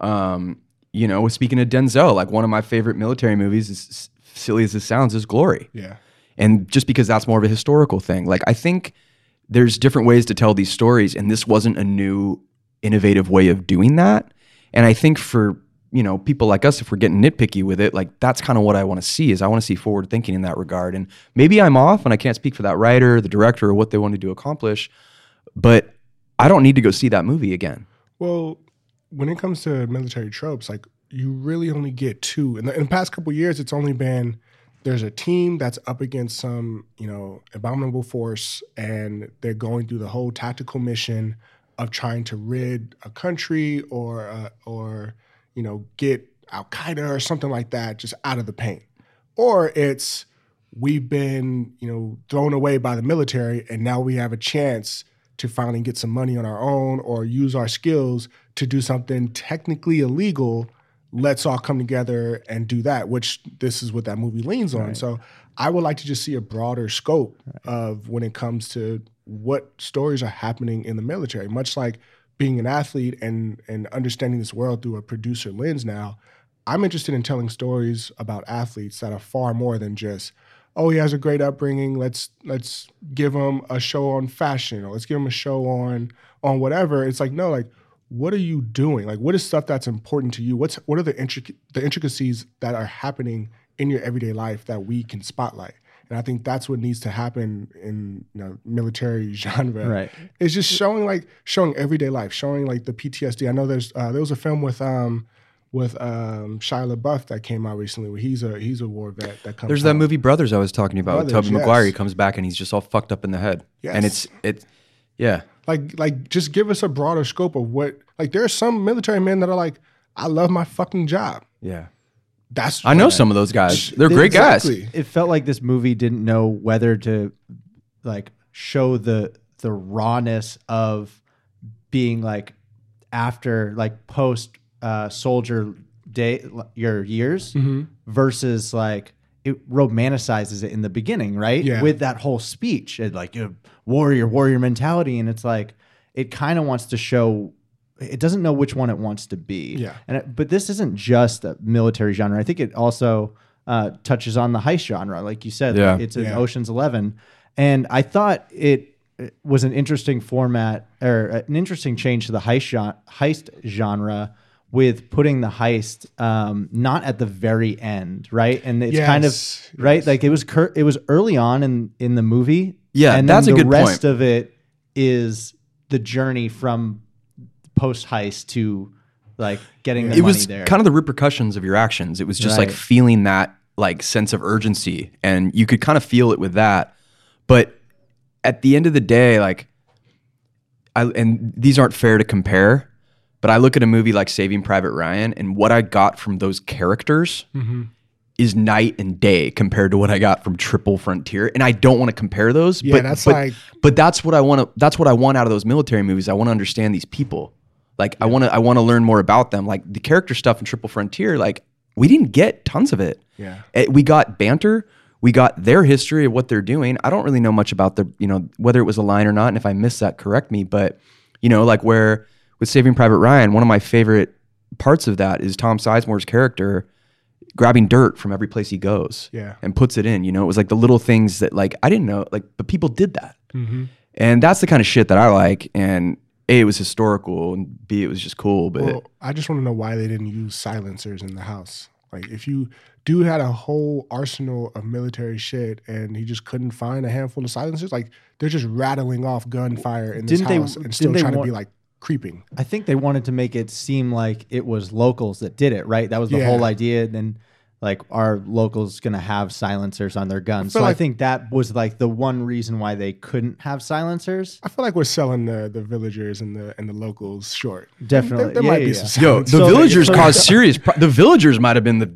Um, you know, speaking of Denzel, like one of my favorite military movies is s- silly as it sounds, is Glory. Yeah. And just because that's more of a historical thing. Like I think there's different ways to tell these stories, and this wasn't a new, innovative way of doing that. And I think for you know people like us, if we're getting nitpicky with it, like that's kind of what I want to see. Is I want to see forward thinking in that regard. And maybe I'm off, and I can't speak for that writer, the director, or what they wanted to accomplish. But I don't need to go see that movie again. Well, when it comes to military tropes, like you really only get two. In the, in the past couple years, it's only been there's a team that's up against some, you know, abominable force, and they're going through the whole tactical mission of trying to rid a country or uh, or you know get Al Qaeda or something like that just out of the paint, or it's we've been you know thrown away by the military, and now we have a chance to finally get some money on our own or use our skills to do something technically illegal. Let's all come together and do that which this is what that movie leans on. So i would like to just see a broader scope of when it comes to what stories are happening in the military much like being an athlete and and understanding this world through a producer lens now i'm interested in telling stories about athletes that are far more than just oh he has a great upbringing. Let's let's give him a show on fashion or let's give him a show on on whatever. It's like no like what are you doing? Like what is stuff that's important to you? What's what are the intric- the intricacies that are happening in your everyday life that we can spotlight and i think that's what needs to happen in you know military genre Right. it's just showing like showing everyday life showing like the ptsd i know there's uh, there was a film with um with um Shia LaBeouf that came out recently. Where he's a he's a war vet that comes. There's that movie Brothers I was talking about with Brothers, Tobey yes. Maguire. He comes back and he's just all fucked up in the head. And Yes. it's it, yeah. like like just give us a broader scope of what like there are some military men that are like I love my fucking job. Yeah. That's I know some of those guys. They're great guys. It felt like this movie didn't know whether to like show the the rawness of being like after like post uh soldier day your years Mm-hmm. versus like it romanticizes it in the beginning right Yeah. with that whole speech and like you know, warrior warrior mentality and it's like it kind of wants to show it doesn't know which one it wants to be Yeah. and it, but this isn't just a military genre i think it also uh, touches on the heist genre like you said Yeah. it's an Yeah. oceans 11 and i thought it it was an interesting format or an interesting change to the heist genre, heist genre with putting the heist um, not at the very end, right? And it's kind of right, yes. like it was cur- it was early on in in the movie. Yeah, and that's then a the good rest point. of it is the journey from post heist to like getting the it money was there. kind of the repercussions of your actions. It was just like feeling that like sense of urgency, and you could kind of feel it with that. But at the end of the day, like, I and these aren't fair to compare, but I look at a movie like Saving Private Ryan, and what I got from those characters Mm-hmm. is night and day compared to what I got from Triple Frontier. And I don't want to compare those. Yeah, but, that's but, like- but that's what I want to. That's what I want out of those military movies. I want to understand these people. Like I want to. I want to learn more about them. Like the character stuff in Triple Frontier. Like we didn't get tons of it. Yeah. Eh, we got banter. We got their history of what they're doing. I don't really know much about the, you know, whether it was a line or not. And if I missed that, correct me. But, you know, like where with Saving Private Ryan, one of my favorite parts of that is Tom Sizemore's character grabbing dirt from every place he goes Yeah. and puts it in. You know, it was like the little things that like I didn't know, like, but people did that. Mm-hmm. And that's the kind of shit that I like. And A, it was historical, and B, it was just cool. But Well, I just want to know why they didn't use silencers in the house. Like, if you dude had a whole arsenal of military shit and he just couldn't find a handful of silencers, like they're just rattling off gunfire in this Didn't they- house and still didn't they trying to be like creeping. I think they wanted to make it seem like it was locals that did it, right? That was the Yeah. whole idea. And like, are locals going to have silencers on their guns? feel So I think that was like the one reason why they couldn't have silencers. I feel like we're selling the the villagers and the and the locals short. Definitely. There, there Yeah, might yeah, be yeah. some Yo, the. So- villagers so- caused serious. Pro- the villagers might have been the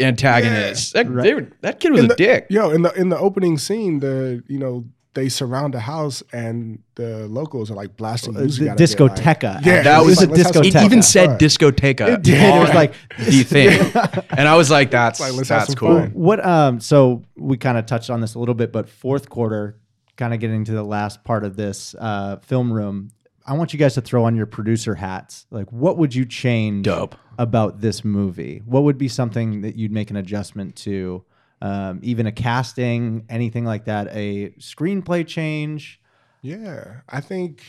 antagonists. That, they were- that kid was In a the- dick. Yo, in the in the opening scene, the you know they surround the house and the locals are like blasting music. the out of discoteca. Yeah, That it's was like, a let's have some It even said Fun. discoteca. It did. It was on like- the thing, and I was like, "That's like, that's cool." fun. What um so we kind of touched on this a little bit, but fourth quarter, kind of getting to the last part of this uh, film room. I want you guys to throw on your producer hats. Like, what would you change Dope. about this movie? What would be something that you'd make an adjustment to? Um, even a casting, anything like that, a screenplay change. Yeah, I think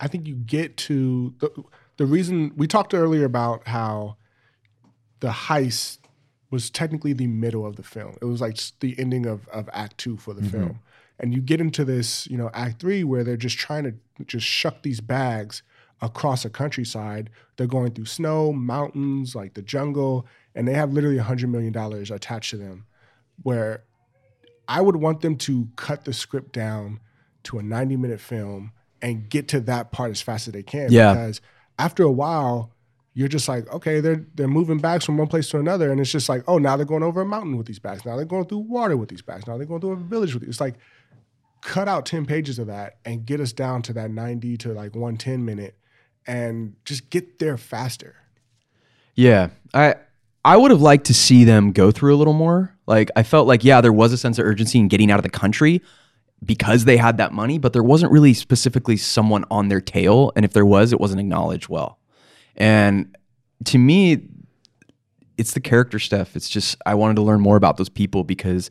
I think you get to the the reason we talked earlier about how the heist was technically the middle of the film. It was like the ending of of Act Two for the film, and you get into this, you know, Act Three where they're just trying to just shuck these bags across a countryside. They're going through snow, mountains, like the jungle, and they have literally a hundred million dollars attached to them. Where I would want them to cut the script down to a 90 minute film and get to that part as fast as they can. Yeah. Because after a while, you're just like, okay, they're they're moving bags from one place to another, and it's just like, oh, now they're going over a mountain with these bags. Now they're going through water with these bags. Now they're going through a village with these. It's like cut out 10 pages of that and get us down to that 90 to like 110 minute and just get there faster. Yeah, I I would have liked to see them go through a little more. Like I felt like yeah, there was a sense of urgency in getting out of the country because they had that money, but there wasn't really specifically someone on their tail, and if there was, it wasn't acknowledged well. And to me, it's the character stuff. It's just I wanted to learn more about those people because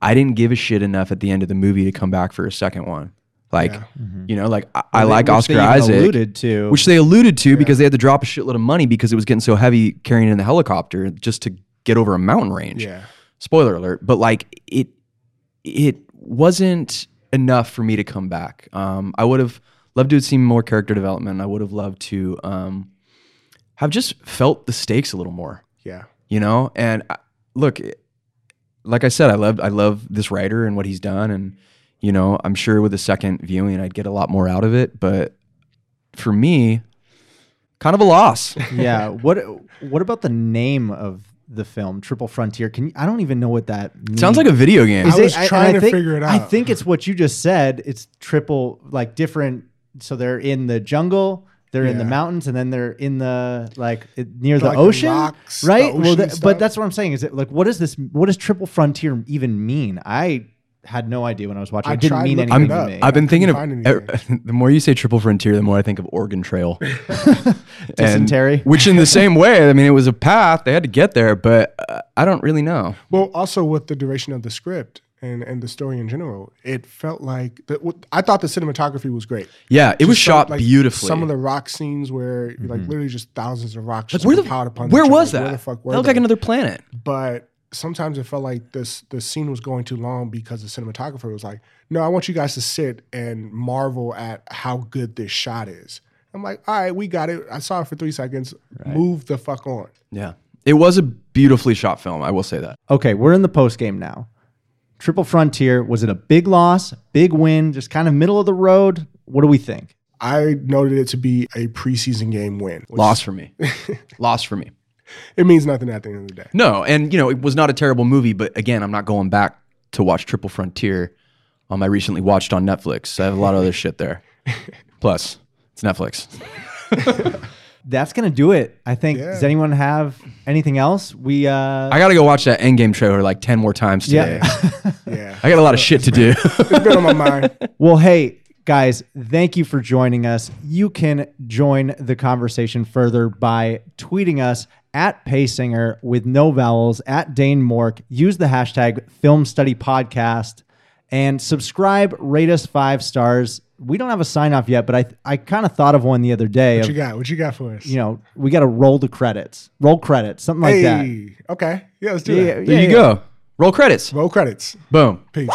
I didn't give a shit enough at the end of the movie to come back for a second one. Like, Yeah. you know, like I, I like they Oscar even Isaac alluded to. which they alluded to because they had to drop a shitload of money because it was getting so heavy carrying in the helicopter just to get over a mountain range. Yeah. Spoiler alert, but like it it wasn't enough for me to come back. Um, I would have loved to have seen more character development. I would have loved to um, have just felt the stakes a little more Yeah. you know and I- look like i said i love i love this writer and what he's done and you know i'm sure with a second viewing i'd get a lot more out of it but for me kind of a loss yeah. What What about the name of the film, Triple Frontier? Can you, I don't even know what that means. sounds like a video game I was and trying to think- figure it out. I think it's what you just said. It's triple, like different. So they're in the jungle, they're in the mountains, and then they're in the like it- near the Like the ocean, rocks, the right? well, ocean that, but that's what I'm saying. Is it like what is this? What does Triple Frontier even mean? I had no idea when I was watching. I it didn't mean anything to me. I've been I thinking of couldn't find anything. the more you say triple frontier, the more I think of Oregon Trail. And- Dysentery. which, in the same way, I mean, it was a path; they had to get there, but uh, I don't really know. Well, also with the duration of the script and, and the story in general, it felt like the, I thought the cinematography was great. Yeah, it was Just some- shot like, beautifully. Some of the rock scenes where like literally just thousands of rocks. like, just where the piled upon where each was that? Where the fuck were that looked like another planet. But sometimes it felt like this the scene was going too long because the cinematographer was like, "No, I want you guys to sit and marvel at how good this shot is." I'm like, "All right, we got it. I saw it for three seconds. Move the fuck on." Yeah, it was a beautifully shot film. I will say that. Okay, we're in the post game now. Triple Frontier, was it a big loss, big win, just kind of middle of the road? What do we think? I noted it to be a preseason game win. Loss for me. Loss for me. It means nothing at the end of the day. No, and you know, it was not a terrible movie, but again, I'm not going back to watch Triple Frontier um, I recently watched on Netflix. I have a lot of other shit there. Plus, it's Netflix. That's gonna do it. I think. Does anyone have anything else? We uh I got to go watch that Endgame trailer like 10 more times today. yeah. Yeah. I got a lot of shit to do. it's been on my mind. Well, hey, guys, thank you for joining us. You can join the conversation further by tweeting us at Paysinger with no vowels, at Dane Mork. Use the hashtag Film Study Podcast and subscribe, rate us five stars. We don't have a sign off yet, but I I kind of thought of one the other day. What of, you got? What you got for us? You know, we got to roll the credits, roll credits, something like hey, that. Okay, yeah, let's do it. Yeah, there yeah, you go. Roll credits. Roll credits. Boom. Peace.